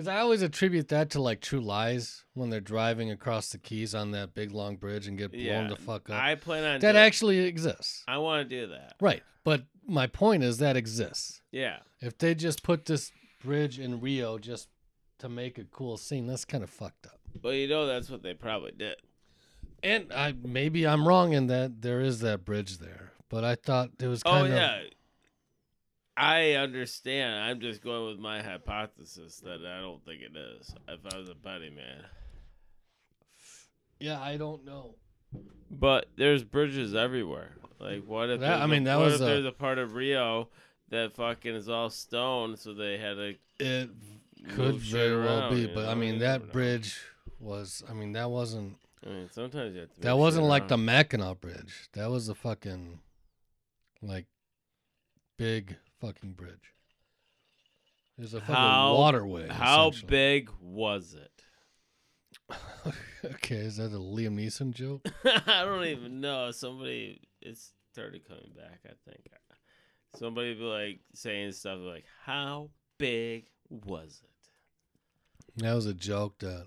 S2: Because I always attribute that to like True Lies when they're driving across the Keys on that big long bridge and get blown
S1: Yeah,
S2: the fuck up.
S1: I plan on
S2: that
S1: doing-
S2: actually exists,
S1: I want to do that.
S2: right? But my point is that exists.
S1: Yeah.
S2: If they just put this bridge in Rio just to make a cool scene, that's kind of fucked up.
S1: Well, you know that's what they probably did.
S2: And I maybe I'm wrong in that there is that bridge there, but I thought it was
S1: Oh
S2: kind of
S1: yeah. I understand. I'm just going with my hypothesis that I don't think it is. If I was a betting man.
S2: yeah. I don't know.
S1: But there's bridges everywhere. Like what if
S2: That- I mean,
S1: a,
S2: that
S1: what
S2: was
S1: if
S2: a-
S1: there's a part of Rio that fucking is all stone, so they had to
S2: It could very well
S1: around,
S2: be,
S1: you
S2: but I mean that
S1: know.
S2: bridge was. I mean that wasn't.
S1: I mean, sometimes you have to.
S2: That wasn't like the
S1: around.
S2: Mackinac Bridge. That was a fucking, like, big fucking bridge. There's a fucking
S1: How-
S2: waterway.
S1: How big was it?
S2: okay, is that a Liam Neeson joke?
S1: I don't even know. Somebody, it's started coming back. I think. somebody be like saying stuff like, "How big was it?"
S2: That was a joke that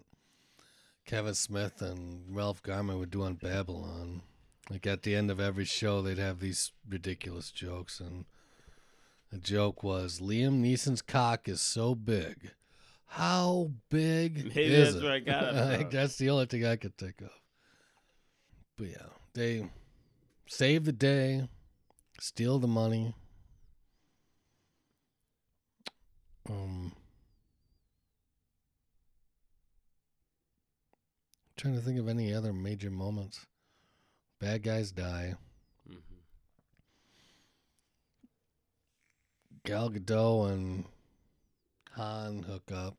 S2: Kevin Smith and Ralph Garman would do on Babble-On. Like at the end of every show, they'd have these ridiculous jokes, and the joke was Liam Neeson's cock is so big. How big
S1: Maybe
S2: is
S1: that's
S2: it?
S1: where I got it from.
S2: that's the only thing I could think of. But yeah, they save the day, steal the money. Um, trying to think of any other major moments. Bad guys die.
S1: hmm
S2: Gal Gadot and Han hook up.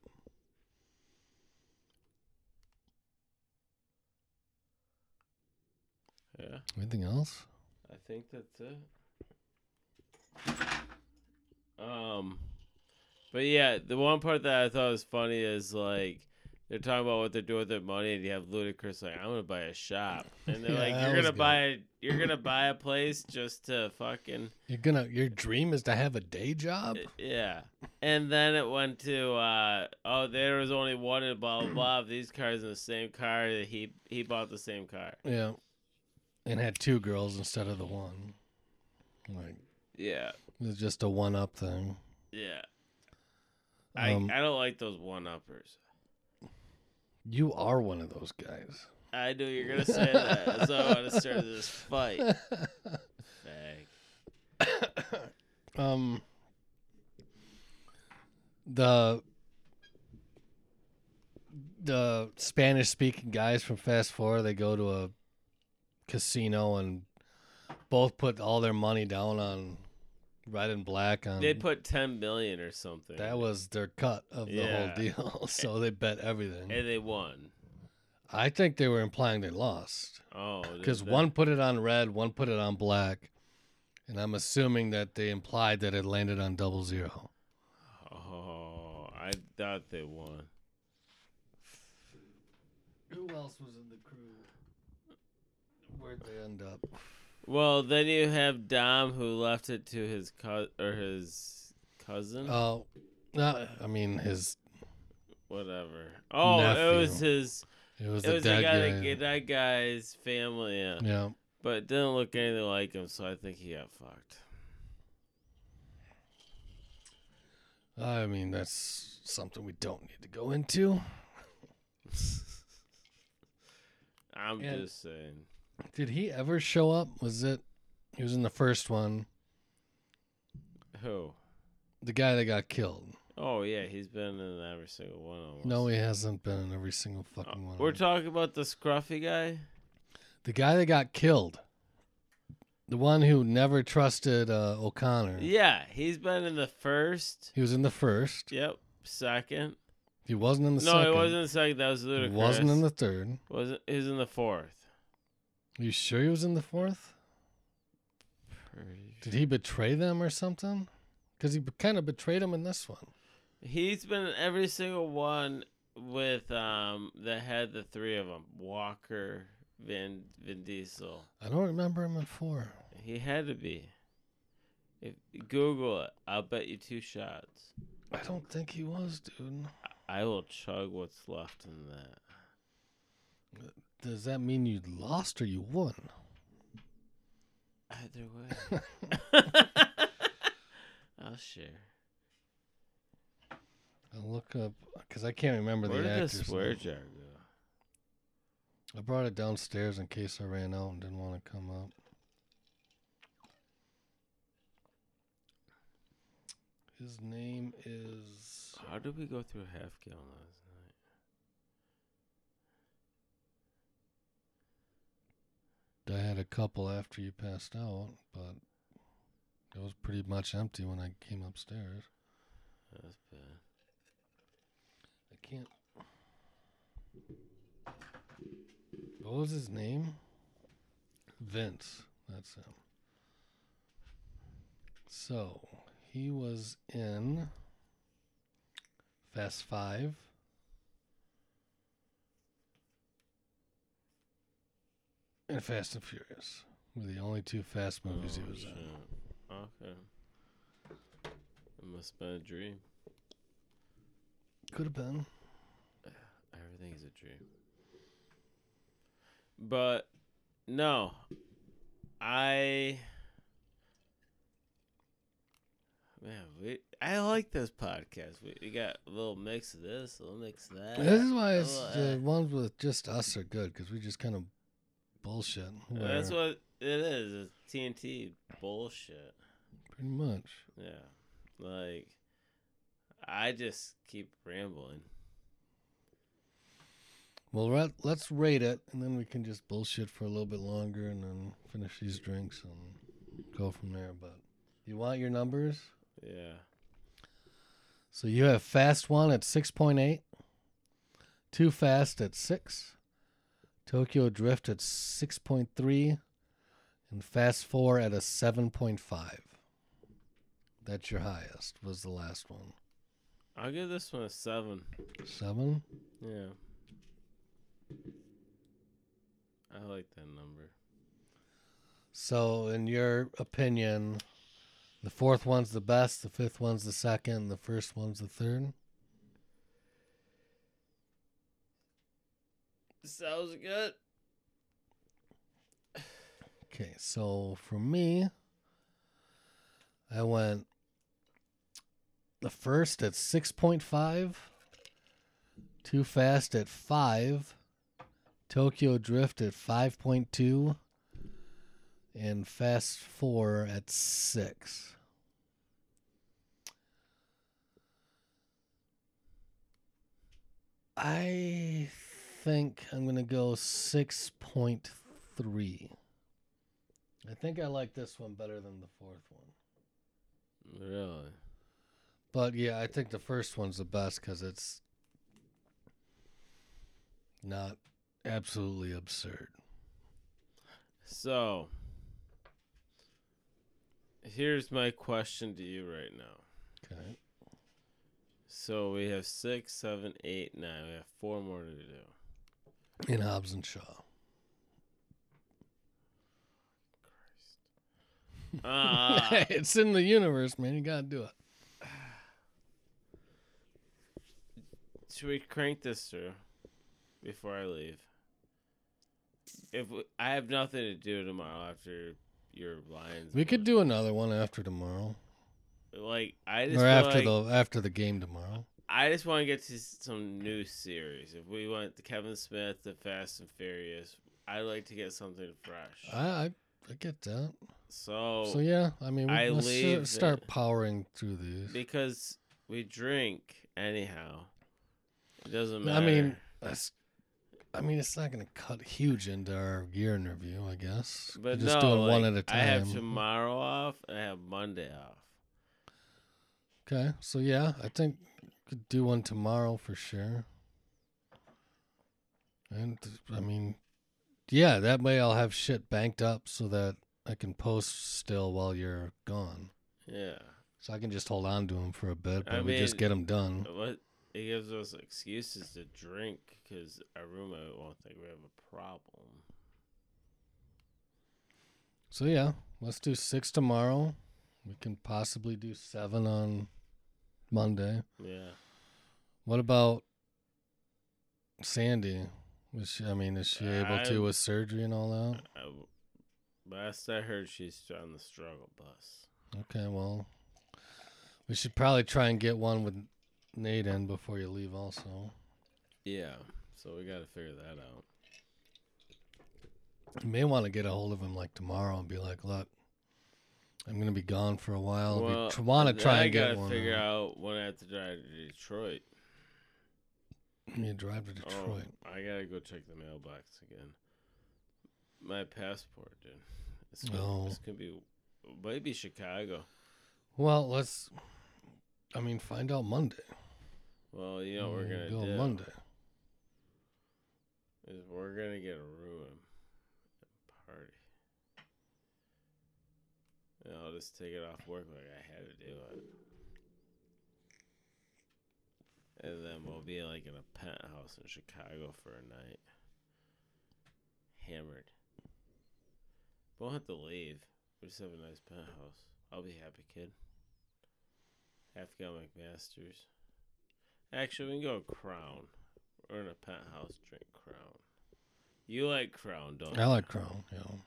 S1: Yeah,
S2: Anything else?
S1: I think that's it. Um, but yeah, the one part that I thought was funny is like they're talking about what they're doing with their money, and you have Ludacris like, "I'm gonna buy a shop," and they're
S2: Yeah,
S1: like, "You're gonna
S2: good.
S1: buy a, you're gonna buy a place just to fucking."
S2: You're gonna. Your dream is to have a day job.
S1: Yeah. And then it went to uh oh there was only one and blah blah blah these cars in the same car that he he bought the same car.
S2: Yeah, and had two girls instead of the one. Like
S1: Yeah.
S2: it was just a one-up thing.
S1: Yeah. I
S2: Um,
S1: I don't like those one uppers.
S2: You are one of those guys.
S1: I knew you were gonna say that. That's why I want to start this fight.
S2: Um, the the Spanish-speaking guys from Fast Four they go to a casino and both put all their money down on red and black on.
S1: They put ten million or something.
S2: that was their cut of the
S1: Yeah.
S2: whole deal, so they bet everything.
S1: and they won.
S2: I think they were implying they lost
S1: Oh,
S2: because
S1: they?
S2: one put it on red, one put it on black, and I'm assuming that they implied that it landed on double zero.
S1: Oh, I thought they won.
S2: Who else was in the crew? Where'd they end up?
S1: Well, then you have Dom who left it to his co- or his cousin,
S2: Oh, no, I mean his.
S1: whatever. Oh, it was his.
S2: It was
S1: It was
S2: dead
S1: guy,
S2: guy.
S1: that, that guy's family, yeah.
S2: Yeah.
S1: But it didn't look anything like him, so I think he got fucked.
S2: I mean that's something we don't need to go into.
S1: I'm
S2: And-
S1: just saying.
S2: Did he ever show up? Was it? He was in the first one.
S1: Who?
S2: The guy that got killed.
S1: Oh yeah, he's been in every single one almost.
S2: No, he hasn't been in every single
S1: Oh,
S2: fucking one. of
S1: We're talking about the scruffy guy.
S2: the guy that got killed. The one who never trusted uh, O'Connor.
S1: Yeah, he's been in the first.
S2: He was in the first.
S1: Yep, second.
S2: He wasn't in the
S1: no,
S2: second.
S1: he wasn't in the second. That was
S2: Ludacris.
S1: He
S2: wasn't in the third.
S1: Wasn't. He was in the fourth.
S2: You sure he was in the fourth?
S1: Pretty
S2: Did he betray them or something? Because he kind of betrayed them in this one.
S1: He's been in every single one with um that had the three of them: Walker, Vin, Vin Diesel.
S2: I don't remember him in four.
S1: He had to be. If Google it, I'll bet you two shots.
S2: I don't think he was, dude.
S1: I will chug what's left in that.
S2: Does that mean you lost or you won?
S1: Either way, I'll share.
S2: I'll look up because I can't remember
S1: Where
S2: the
S1: did the
S2: actor's
S1: swear jar go?
S2: I brought it downstairs in case I ran out and didn't want to come up. His name is
S1: How did we go through half gallon last night?
S2: I had a couple after you passed out, but it was pretty much empty when I came upstairs.
S1: That's bad.
S2: I can't. What was his name? Vince. That's him. So he was in Fast Five. And Fast and Furious were the only two Fast movies he
S1: Oh,
S2: was in.
S1: Okay. It must have been a dream.
S2: Could have been.
S1: Everything is a dream. But no, I man, we I like this podcast. We, we got a little mix of this, a little mix of that.
S2: This is why it's, the
S1: eh.
S2: ones with just us are good because we just kind of bullshit.
S1: That's what it is. It's TNT bullshit.
S2: pretty much.
S1: Yeah, like I just keep rambling.
S2: Well, let, let's rate it, and then we can just bullshit for a little bit longer, and then finish these drinks and go from there. But you want your numbers?
S1: Yeah,
S2: So you have fast one at six point eight, too fast at six, Tokyo Drift at six point three, and fast four at a seven point five. That's your highest. Was the last one
S1: I'll give this one a seven.
S2: seven?
S1: Yeah. I like that number.
S2: So, in your opinion, the fourth one's the best, the fifth one's the second, the first one's the third.
S1: Sounds good.
S2: Okay, so for me, I went the first at 6.5, Too Fast at 5, Tokyo Drift at 5.2, and Fast 4 at 6. I think I'm going to go 6.3. I think I like this one better than the fourth one.
S1: Really?
S2: But yeah, I think the first one's the best because it's not absolutely absurd.
S1: So, here's my question to you right now.
S2: Okay.
S1: So we have six, seven, eight, nine. We have four more to do.
S2: In Hobbs and Shaw.
S1: Ah,
S2: it's in the universe, man. You gotta do it.
S1: should we crank this through before I leave? If we, I have nothing to do tomorrow after your Lions,
S2: We could do another one after tomorrow,
S1: like I just
S2: or after
S1: like,
S2: the after the game tomorrow.
S1: I just want to get to some new series. If we want the Kevin Smith, the Fast and Furious, I'd like to get something fresh.
S2: I I, I get that.
S1: so,
S2: So yeah, I mean, we,
S1: I
S2: let's
S1: leave
S2: start
S1: it-
S2: powering through these.
S1: because we drink anyhow, it doesn't matter.
S2: I mean, that's, I mean, it's not going to cut huge into our gear interview, I guess.
S1: but
S2: We're just
S1: no,
S2: doing one at a time.
S1: I have tomorrow off and I have Monday off.
S2: Okay, so yeah, I think could do one tomorrow for sure. And I mean, yeah, that way I'll have shit banked up so that I can post still while you're gone.
S1: Yeah,
S2: So I can just hold on to them for a bit, but
S1: I
S2: we just get them done.
S1: what it gives us excuses to drink because our roommate won't think we have a problem.
S2: So yeah, let's do six tomorrow. We can possibly do seven on Monday.
S1: Yeah.
S2: What about Sandy? Was she, I mean, is she able
S1: I-
S2: to with surgery and all that?
S1: I, last I heard, she's on the struggle bus.
S2: Okay, well, we should probably try and get one with Nate in before you leave, also.
S1: Yeah, so we got to figure that out.
S2: You may want to get a hold of him like tomorrow and be like, "Look, I'm gonna be gone for a while.
S1: well,
S2: we want to try
S1: I
S2: and get
S1: gotta
S2: one.
S1: figure out when I have to drive to Detroit.
S2: You drive to
S1: Oh,
S2: Detroit.
S1: I gotta go check the mailbox again. My passport, dude. It's gonna,
S2: Oh.
S1: it's gonna be maybe Chicago.
S2: Well, let's. I mean, find out Monday.
S1: Well, you know what we're
S2: Mm,
S1: gonna
S2: go
S1: do
S2: Monday.
S1: is we're gonna get a room and party. And I'll just take it off work like I had to do it. And then we'll be like in a penthouse in Chicago for a night. Hammered. But We won't have to leave. We just have a nice penthouse. I'll be happy, kid. Go McMaster's. Actually, we can go Crown. We're in a penthouse. Drink Crown. You like Crown, don't
S2: I
S1: you?
S2: I like Crown. You know,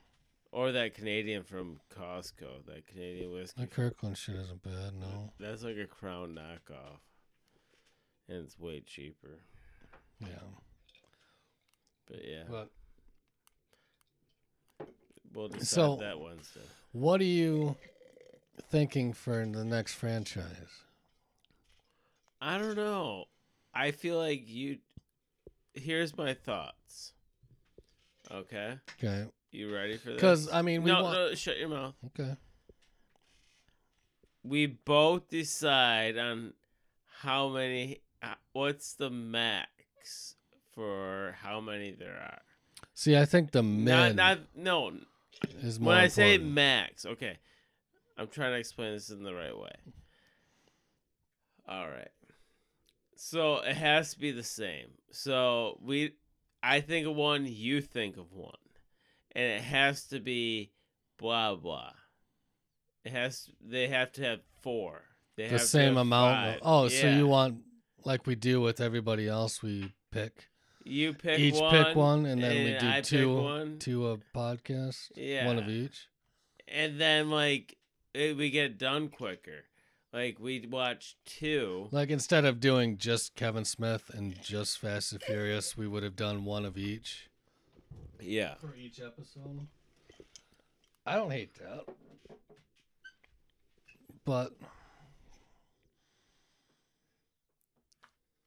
S1: Or that Canadian from Costco. That Canadian whiskey.
S2: the Kirkland shit isn't bad. No.
S1: That's like a Crown knockoff, and it's way cheaper.
S2: Yeah.
S1: But yeah,
S2: But
S1: we'll decide
S2: So-
S1: that Wednesday.
S2: what are you thinking for the next franchise?
S1: I don't know. I feel like you. Here's my thoughts. Okay,
S2: Okay.
S1: You ready for this?
S2: Because I mean, we
S1: no,
S2: want.
S1: no, shut your mouth.
S2: Okay.
S1: We both decide on how many. Uh, what's the max for how many there are?
S2: See, I think the
S1: Not,
S2: men
S1: not no.
S2: is more.
S1: When I say max, okay, I'm trying to explain this in the right way. All right. So it has to be the same. So we, I think of one, you think of one, and it has to be blah blah. It has. They have to have four. They
S2: the
S1: have
S2: same
S1: have
S2: amount. Of, oh, so you want like we do with everybody else? We pick
S1: you pick
S2: each
S1: one,
S2: pick one, and then we do
S1: I
S2: two two a podcast.
S1: Yeah.
S2: One of each.
S1: and then like it, we get done quicker. Like we watch two.
S2: Like instead of doing just Kevin Smith and just Fast and Furious, we would have done one of each
S1: Yeah.
S2: for each episode. I don't hate that, but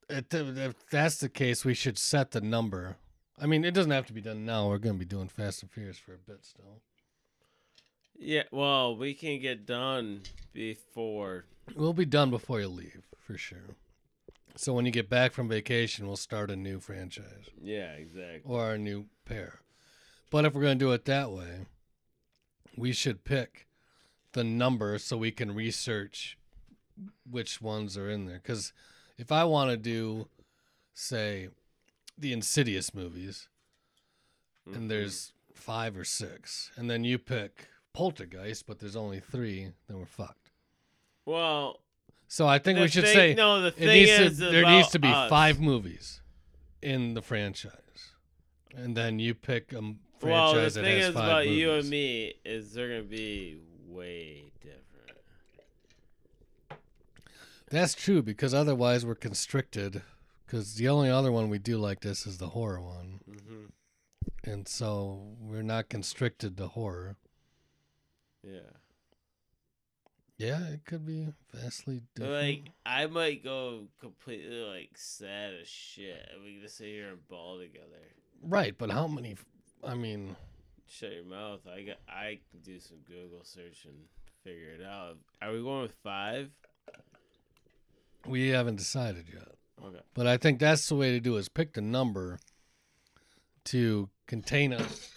S2: it, if that's the case, we should set the number. I mean, it doesn't have to be done now. We're going to be doing Fast and Furious for a bit still.
S1: Yeah. Well, we can get done before.
S2: We'll be done before you leave, for sure. So when you get back from vacation, we'll start a new franchise.
S1: Yeah. Exactly.
S2: or a new But if we're going to do it that way, we should pick the number so we can research which ones are in there. Because if I want to do, say, the Insidious movies,
S1: Mhm.
S2: and there's five or six, and then you pick Poltergeist, but there's only three, then we're fucked.
S1: Well,
S2: So I think we should
S1: thing-
S2: say
S1: no. The thing is,
S2: to, there needs to be
S1: us-
S2: five movies in the franchise, and then you pick a m-
S1: Well, the thing is about
S2: movies.
S1: you and me is they're gonna be way different.
S2: That's true because otherwise we're constricted. Because the only other one we do like this is the horror one,
S1: hmm
S2: and so we're not constricted to horror.
S1: Yeah.
S2: Yeah, it could be vastly different.
S1: Like I might go completely like sad as shit. and We just sit here and ball together.
S2: right, but how many? I mean,
S1: Shut your mouth. I got. I can do some Google search and figure it out. Are we going with five?
S2: we haven't decided yet.
S1: Okay.
S2: But I think that's the way to do it, is pick the number to contain us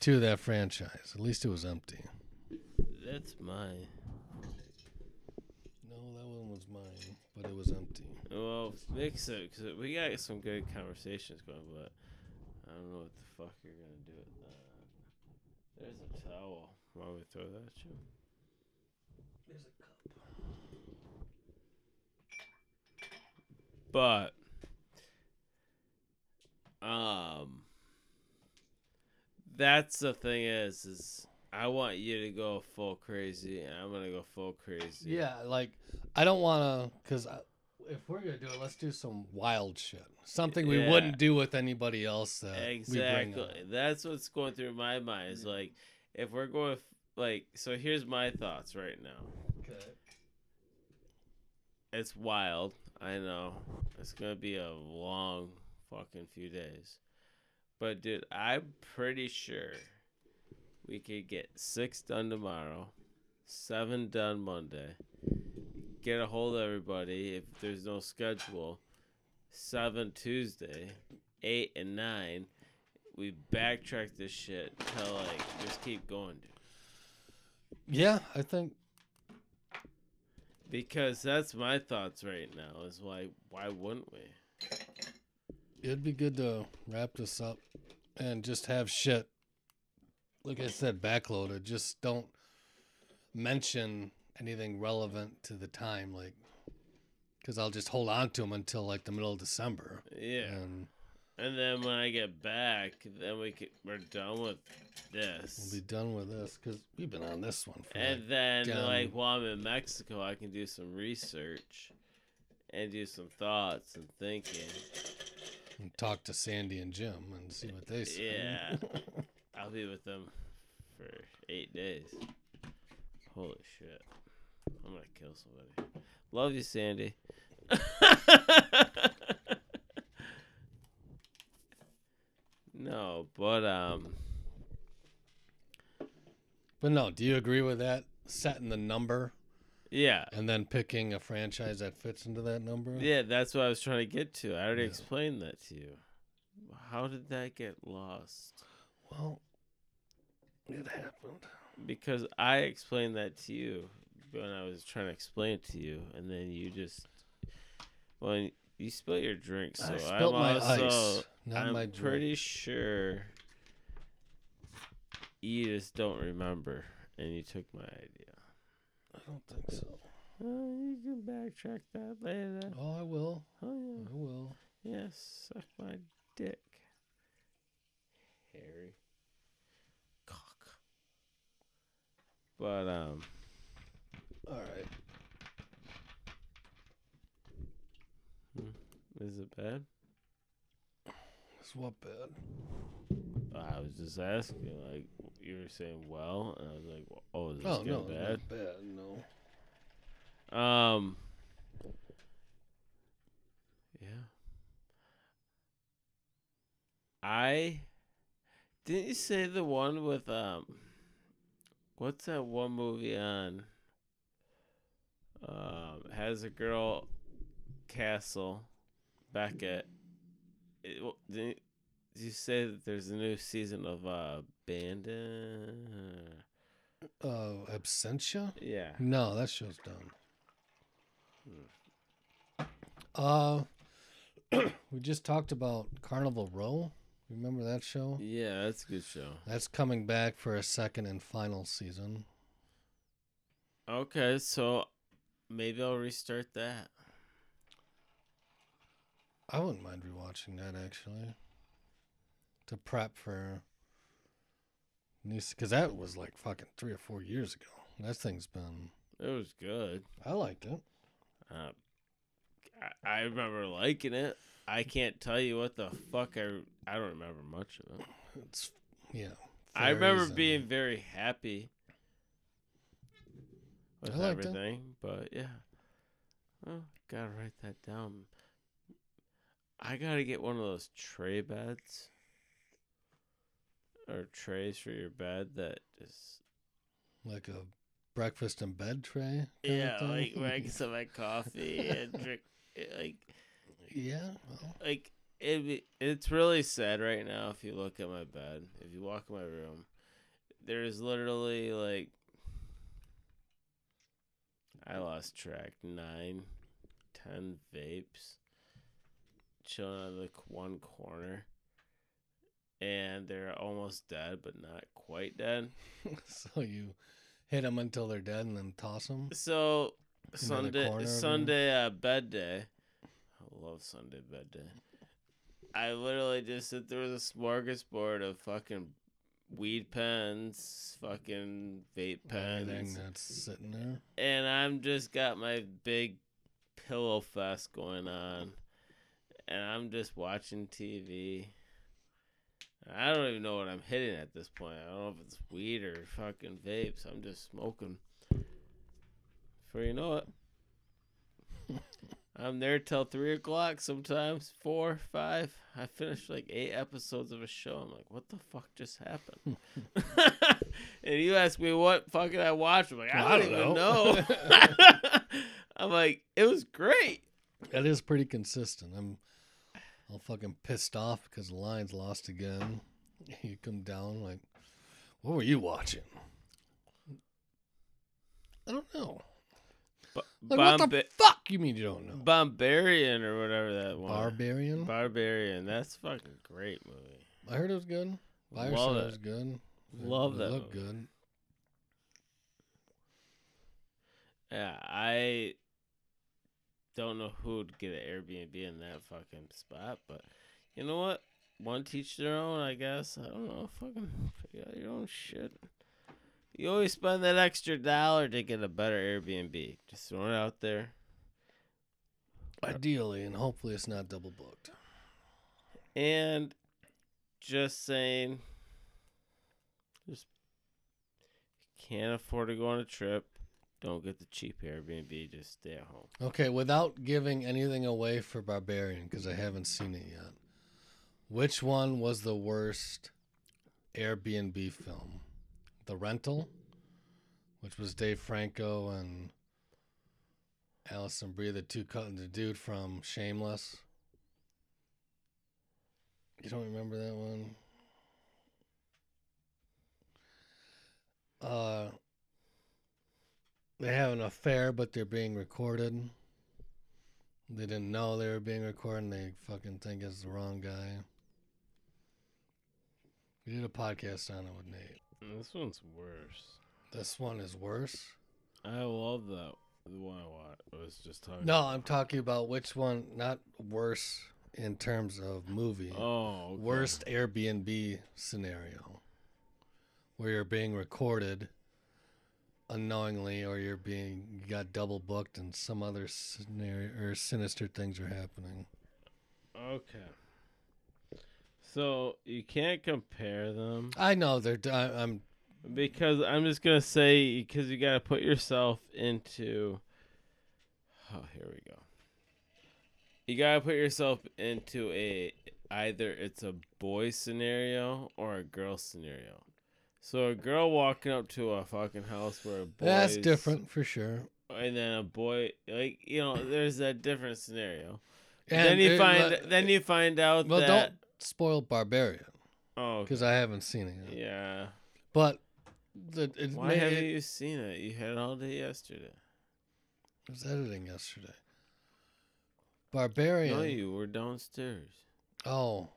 S2: to that franchise. At least it was empty.
S1: That's mine.
S2: No, that one was mine, but it was empty.
S1: Well, mix it because we got some good conversations going, but I don't know what the fuck you're gonna do with that. There's a towel. Why don't we throw that at you?
S2: There's a cup.
S1: But um that's the thing is is I want you to go full crazy and I'm gonna go full crazy.
S2: Yeah, like I don't want to, because if we're gonna do it, let's do some wild shit, something we
S1: Yeah.
S2: wouldn't do with anybody else that
S1: Exactly. That's what's going through my mind. Is like if we're going like so here's my thoughts right now.
S2: Okay.
S1: It's wild. I know. It's gonna be a long fucking few days. But dude, I'm pretty sure we could get six done tomorrow, seven done Monday. Get a hold of everybody if there's no schedule. Seven Tuesday, eight and nine. We backtrack this shit till like just keep going, dude.
S2: Yeah, I think
S1: Because that's my thoughts right now. Is why why wouldn't we?
S2: it'd be good to wrap this up and just have shit. Like I said, backloaded. Just don't mention anything relevant to the time, like because I'll just hold on to them until like the middle of December.
S1: Yeah.
S2: And
S1: And then when I get back, then we can, we're done with this.
S2: we'll be done with this because we've been on this one for
S1: and
S2: like,
S1: then,
S2: down-
S1: like, while I'm in Mexico, I can do some research and do some thoughts and thinking.
S2: and talk to Sandy and Jim and see what they say.
S1: Yeah. I'll be with them for eight days. Holy shit. I'm gonna kill somebody. Love you, Sandy. no, but um
S2: but no, do you agree with that? Setting the number
S1: yeah.
S2: and then picking a franchise that fits into that number.
S1: Yeah, that's what I was trying to get to. I already
S2: Yeah.
S1: explained that to you. How did that get lost?
S2: Well, it happened.
S1: Because I explained that to you when I was trying to explain it to you, and then you just well, you spill your drink, so
S2: I
S1: I'm
S2: spilled my
S1: also
S2: ice, not
S1: I'm
S2: my drink.
S1: pretty sure you just don't remember, and you took my idea.
S2: I don't think so.
S1: Oh, you can backtrack that later.
S2: Oh, I will.
S1: Oh yeah.
S2: I will.
S1: Yes, suck my dick. Harry. Cock. But, um,
S2: All right.
S1: is it bad?
S2: It's what bad?
S1: I was just asking, like, you were saying, well, and I was like, oh, is this
S2: Oh
S1: getting
S2: no,
S1: bad?
S2: not bad. No.
S1: Um, yeah. I didn't you say the one with um, what's that one movie on? Um, has a girl, Castle, Beckett. It, w- didn't you say that there's a new season of uh, Bandit?
S2: Uh, Absentia?
S1: Yeah.
S2: No, that show's done.
S1: Hmm.
S2: Uh, we just talked about Carnival Row. Remember that show?
S1: Yeah, that's a good show.
S2: That's coming back for a second and final season.
S1: Okay, so maybe I'll restart that.
S2: I wouldn't mind rewatching that actually. To prep for new, because that was like fucking three or four years ago. That thing's been.
S1: It was good.
S2: I liked it.
S1: Uh, I, I remember liking it. I can't tell you what the fuck I I don't remember much of it.
S2: It's yeah.
S1: I remember
S2: and-
S1: being very happy with
S2: I liked it.
S1: everything, but yeah. Oh, gotta write that down. I gotta get one of those tray beds or trays for your bed that just
S2: like a breakfast and bed tray.
S1: yeah, like where I can sit my coffee and drink eh, like
S2: yeah. Well,
S1: like it it's really sad right now if you look at my bed if you walk in my room there's literally like i lost track nine ten vapes chilling on the one corner and they're almost dead but not quite dead
S2: so you hit them until they're dead and then toss them.
S1: so sunday sunday uh, bed day love sunday bed day I literally just sit there with a smorgasbord of fucking weed pens, fucking vape
S2: Everything
S1: pens,
S2: that's sitting there.
S1: and I'm just got my big pillow fest going on, and I'm just watching TV. I don't even know what I'm hitting at this point. I don't know if it's weed or fucking vapes. I'm just smoking. For you know it. I'm there till three o'clock, sometimes four, five. I finished like eight episodes of a show. I'm like, what the fuck just happened? and you ask me what fucking I watched. I'm like, I
S2: I
S1: don't,
S2: don't
S1: even
S2: know.
S1: know. I'm like, it was great.
S2: That is pretty consistent. I'm all fucking pissed off because the Lions lost again. You come down like, what were you watching? I don't know. Like, what the fuck you mean you don't know?
S1: Barbarian or whatever that one.
S2: Barbarian?
S1: Barbarian. That's a fucking great movie.
S2: I heard it was good. Buyer
S1: Love it.
S2: it was good.
S1: Love
S2: it
S1: that
S2: looked
S1: movie.
S2: good.
S1: Yeah, I don't know who would get an Airbnb in that fucking spot, but you know what? One teach their own, I guess. I don't know. Fucking figure out your own shit. You always spend that extra dollar to get a better Airbnb. Just throwing it out there.
S2: Uh, Ideally, and hopefully it's not double booked.
S1: And just saying, just can't afford to go on a trip. Don't get the cheap Airbnb. Just stay at home.
S2: Okay, without giving anything away for Barbarian, because I haven't seen it yet, which one was the worst Airbnb film? The Rental, which was Dave Franco and Alison Brie, the two cut the dude from Shameless. You don't remember that one? Uh, they have an affair, but they're being recorded. They didn't know they were being recorded. They fucking think it's the wrong guy. We did a podcast on it with Nate.
S1: Mm, this one's worse.
S2: This one is worse.
S1: I love that the one I wa- was just talking.
S2: No, I'm talking about which one, not worse in terms of movie.
S1: Oh, okay.
S2: Worst Airbnb scenario where you're being recorded unknowingly or you're being you got double booked and some other scenario or sinister things are happening.
S1: Okay. So you can't compare them
S2: I know they're I'm
S1: because I'm just gonna say because you gotta put yourself into. Oh, here we go. You gotta put yourself into a either it's a boy scenario or a girl scenario. So a girl walking up to a fucking house where a boy
S2: that's different for sure.
S1: and then a boy like you know there's that different scenario.
S2: And
S1: then you
S2: it-
S1: find then you find out
S2: well
S1: that
S2: don't spoil Barbarian
S1: oh
S2: because I haven't seen it yet.
S1: yeah.
S2: But the it,
S1: Why
S2: may-
S1: haven't
S2: it-
S1: you seen it? You had it all day yesterday.
S2: I was editing yesterday. Barbarian.
S1: No, you were downstairs.
S2: Oh.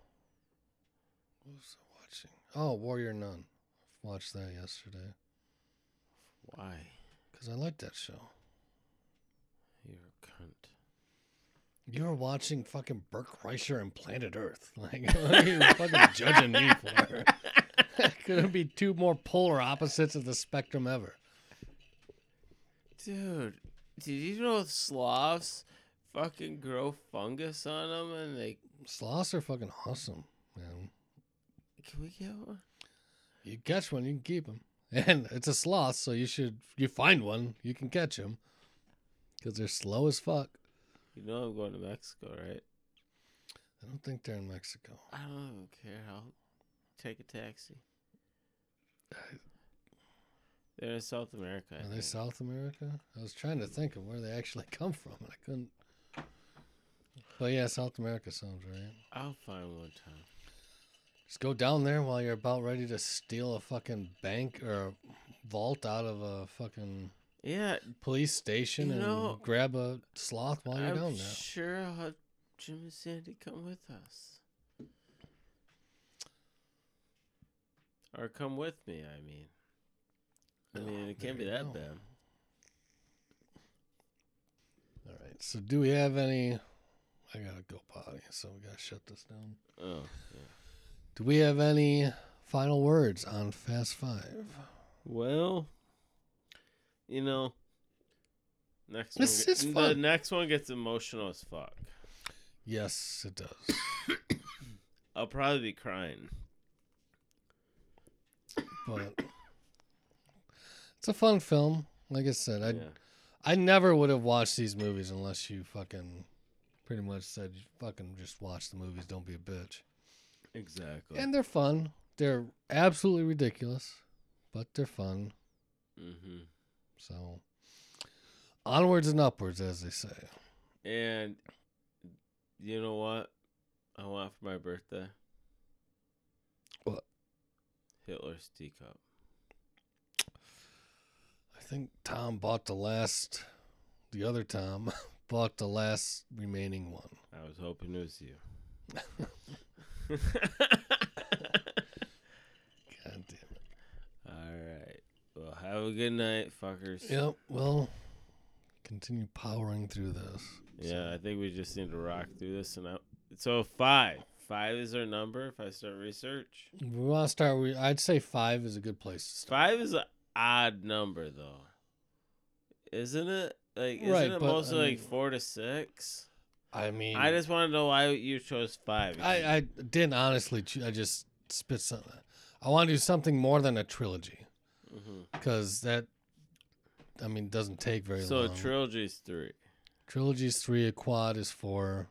S2: What was I watching? Oh, Warrior Nun. I watched that yesterday
S1: Why?
S2: because I like that show.
S1: You're a cunt.
S2: You were watching fucking Bert Kreischer and Planet Earth. Like, what are you fucking judging me for? Couldn't be two more polar opposites of the spectrum ever.
S1: Dude, did you know sloths fucking grow fungus on them and they.
S2: Sloths are fucking awesome, man.
S1: Can we get one?
S2: You catch one, you can keep them. And it's a sloth, so you should, you find one, you can catch them. Because they're slow as fuck.
S1: You know I'm going to Mexico, right?
S2: I don't think they're in Mexico.
S1: I don't even care. I'll take a taxi. They're in South America. I
S2: Are they
S1: think.
S2: South America? I was trying to think of where they actually come from, and I couldn't. But yeah, South America sounds right.
S1: I'll find one time.
S2: Just go down there while you're about ready to steal a fucking bank or a vault out of a fucking
S1: Yeah,
S2: police station
S1: You
S2: and
S1: know,
S2: grab a sloth while you're
S1: I'm
S2: down there.
S1: sure I'll have Jim and Sandy come with us. Or come with me, I mean. I mean, it oh, can't be that
S2: go.
S1: bad.
S2: All right. So, do we have any? I gotta go potty, so we gotta shut this down.
S1: Oh, yeah.
S2: Do we have any final words on Fast Five?
S1: Well, you know, next one, get- the next one gets emotional as fuck.
S2: Yes, it does.
S1: I'll probably be crying.
S2: but it's a fun film. Like I said, I
S1: yeah.
S2: I never would have watched these movies unless you fucking pretty much said you fucking just watch the movies. Don't be a bitch.
S1: Exactly.
S2: And they're fun. They're absolutely ridiculous, but they're fun.
S1: hmm
S2: So onwards and upwards, as they say.
S1: And you know what? I want for my birthday.
S2: What?
S1: Hitler's teacup.
S2: I think Tom bought the last. The other Tom bought the last remaining one.
S1: I was hoping it was you.
S2: God damn it.
S1: All right. Well, have a good night, fuckers.
S2: Yep. Well, continue powering through this.
S1: Yeah, I think we just need to rock through this and out. So five, five is our number. If I start research,
S2: We want to start. We, I'd say five is a good place to start.
S1: five is an odd number though, isn't it? Like, isn't
S2: Right,
S1: it
S2: but,
S1: mostly
S2: I
S1: like four to six?
S2: I mean,
S1: I just want to know why you chose five.
S2: I, I didn't honestly. I just spit something. I want to do something more than a trilogy
S1: Mhm.
S2: because that, I mean, doesn't take very long.
S1: So
S2: long.
S1: trilogy's three.
S2: Trilogy's three. A quad is four.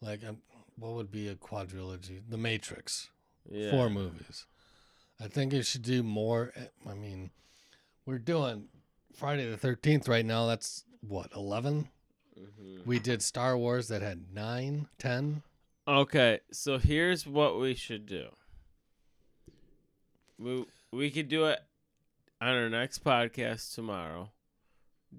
S2: Like, um, what would be a quadrilogy? The Matrix.
S1: Yeah.
S2: Four movies. I think it should do more. eh, I mean, we're doing Friday the Thirteenth right now. That's what eleven.
S1: Mhm.
S2: We did Star Wars that had nine, ten.
S1: Okay, so here's what we should do. We we could do it on our next podcast tomorrow.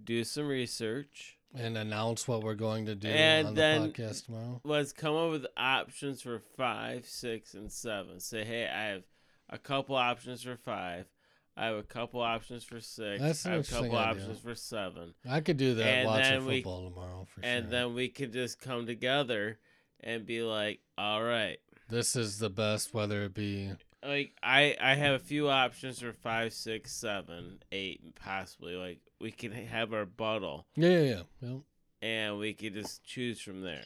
S1: Do some research.
S2: and announce what we're going to do
S1: And
S2: on
S1: then-
S2: the podcast tomorrow.
S1: Let's come up with options for five, six, and seven. Say, hey, I have a couple options for five. I have a couple options for six.
S2: That's
S1: I have a couple
S2: idea.
S1: options for seven.
S2: I could do that
S1: and
S2: watching
S1: then we-
S2: football tomorrow for
S1: And
S2: sure.
S1: then we could just come together and be like, all right.
S2: this is the best, whether it be
S1: like I I have a few options for five, six, seven, eight, and possibly like we can have our bottle
S2: yeah, yeah, yeah. yeah.
S1: and we could just choose from there.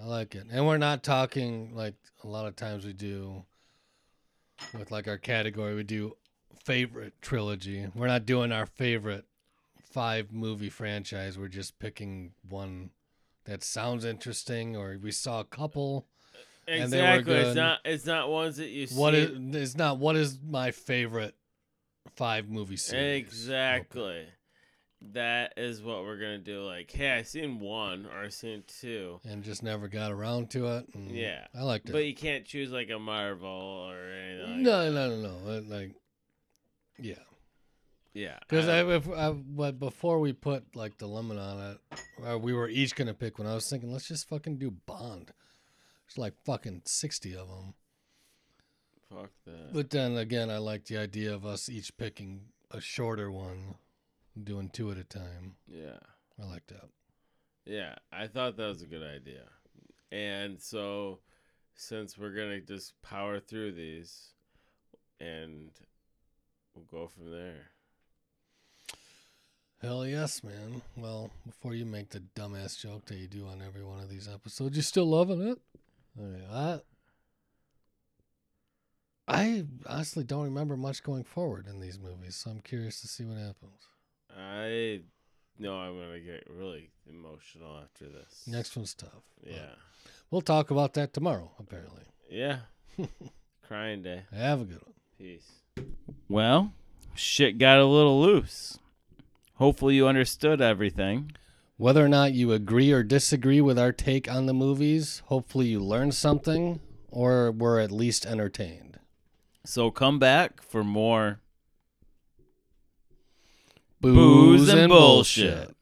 S2: I like it. And we're not talking like a lot of times we do with like our category, we do favorite trilogy. We're not doing our favorite five movie franchise. We're just picking one that sounds interesting or we saw a couple. And they were
S1: Exactly. It's not it's not ones that you see.
S2: What is it's not what is my favorite five movie series?
S1: exactly. That is what we're gonna do. Like, hey, I seen one or I seen two.
S2: And just never got around to it.
S1: Yeah.
S2: I liked it.
S1: But you can't choose like a Marvel or anything. Like
S2: no, no, no, no. Like, yeah.
S1: Yeah.
S2: Because
S1: I-
S2: I, if, I, but before we put like the lemon on it, uh, we were each gonna pick one. I was thinking, let's just fucking do Bond. There's like fucking sixty of them.
S1: fuck that.
S2: But then again, I like the idea of us each picking a shorter one, doing two at a time.
S1: yeah.
S2: I like that.
S1: Yeah, I thought that was a good idea. And so, since we're going to just power through these and we'll go from there.
S2: Hell yes, man. Well, before you make the dumbass joke that you do on every one of these episodes, you still loving it? I, I honestly don't remember much going forward in these movies, so I'm curious to see what happens.
S1: I know I'm going to get really emotional after this.
S2: Next one's tough.
S1: Yeah.
S2: We'll talk about that tomorrow, apparently.
S1: Yeah. Crying day.
S2: Have a good one.
S1: Peace.
S3: Well, shit got a little loose. Hopefully, you understood everything.
S2: Whether or not you agree or disagree with our take on the movies, hopefully you learned something or were at least entertained.
S3: So come back for more
S2: Booze,
S3: booze and bullshit.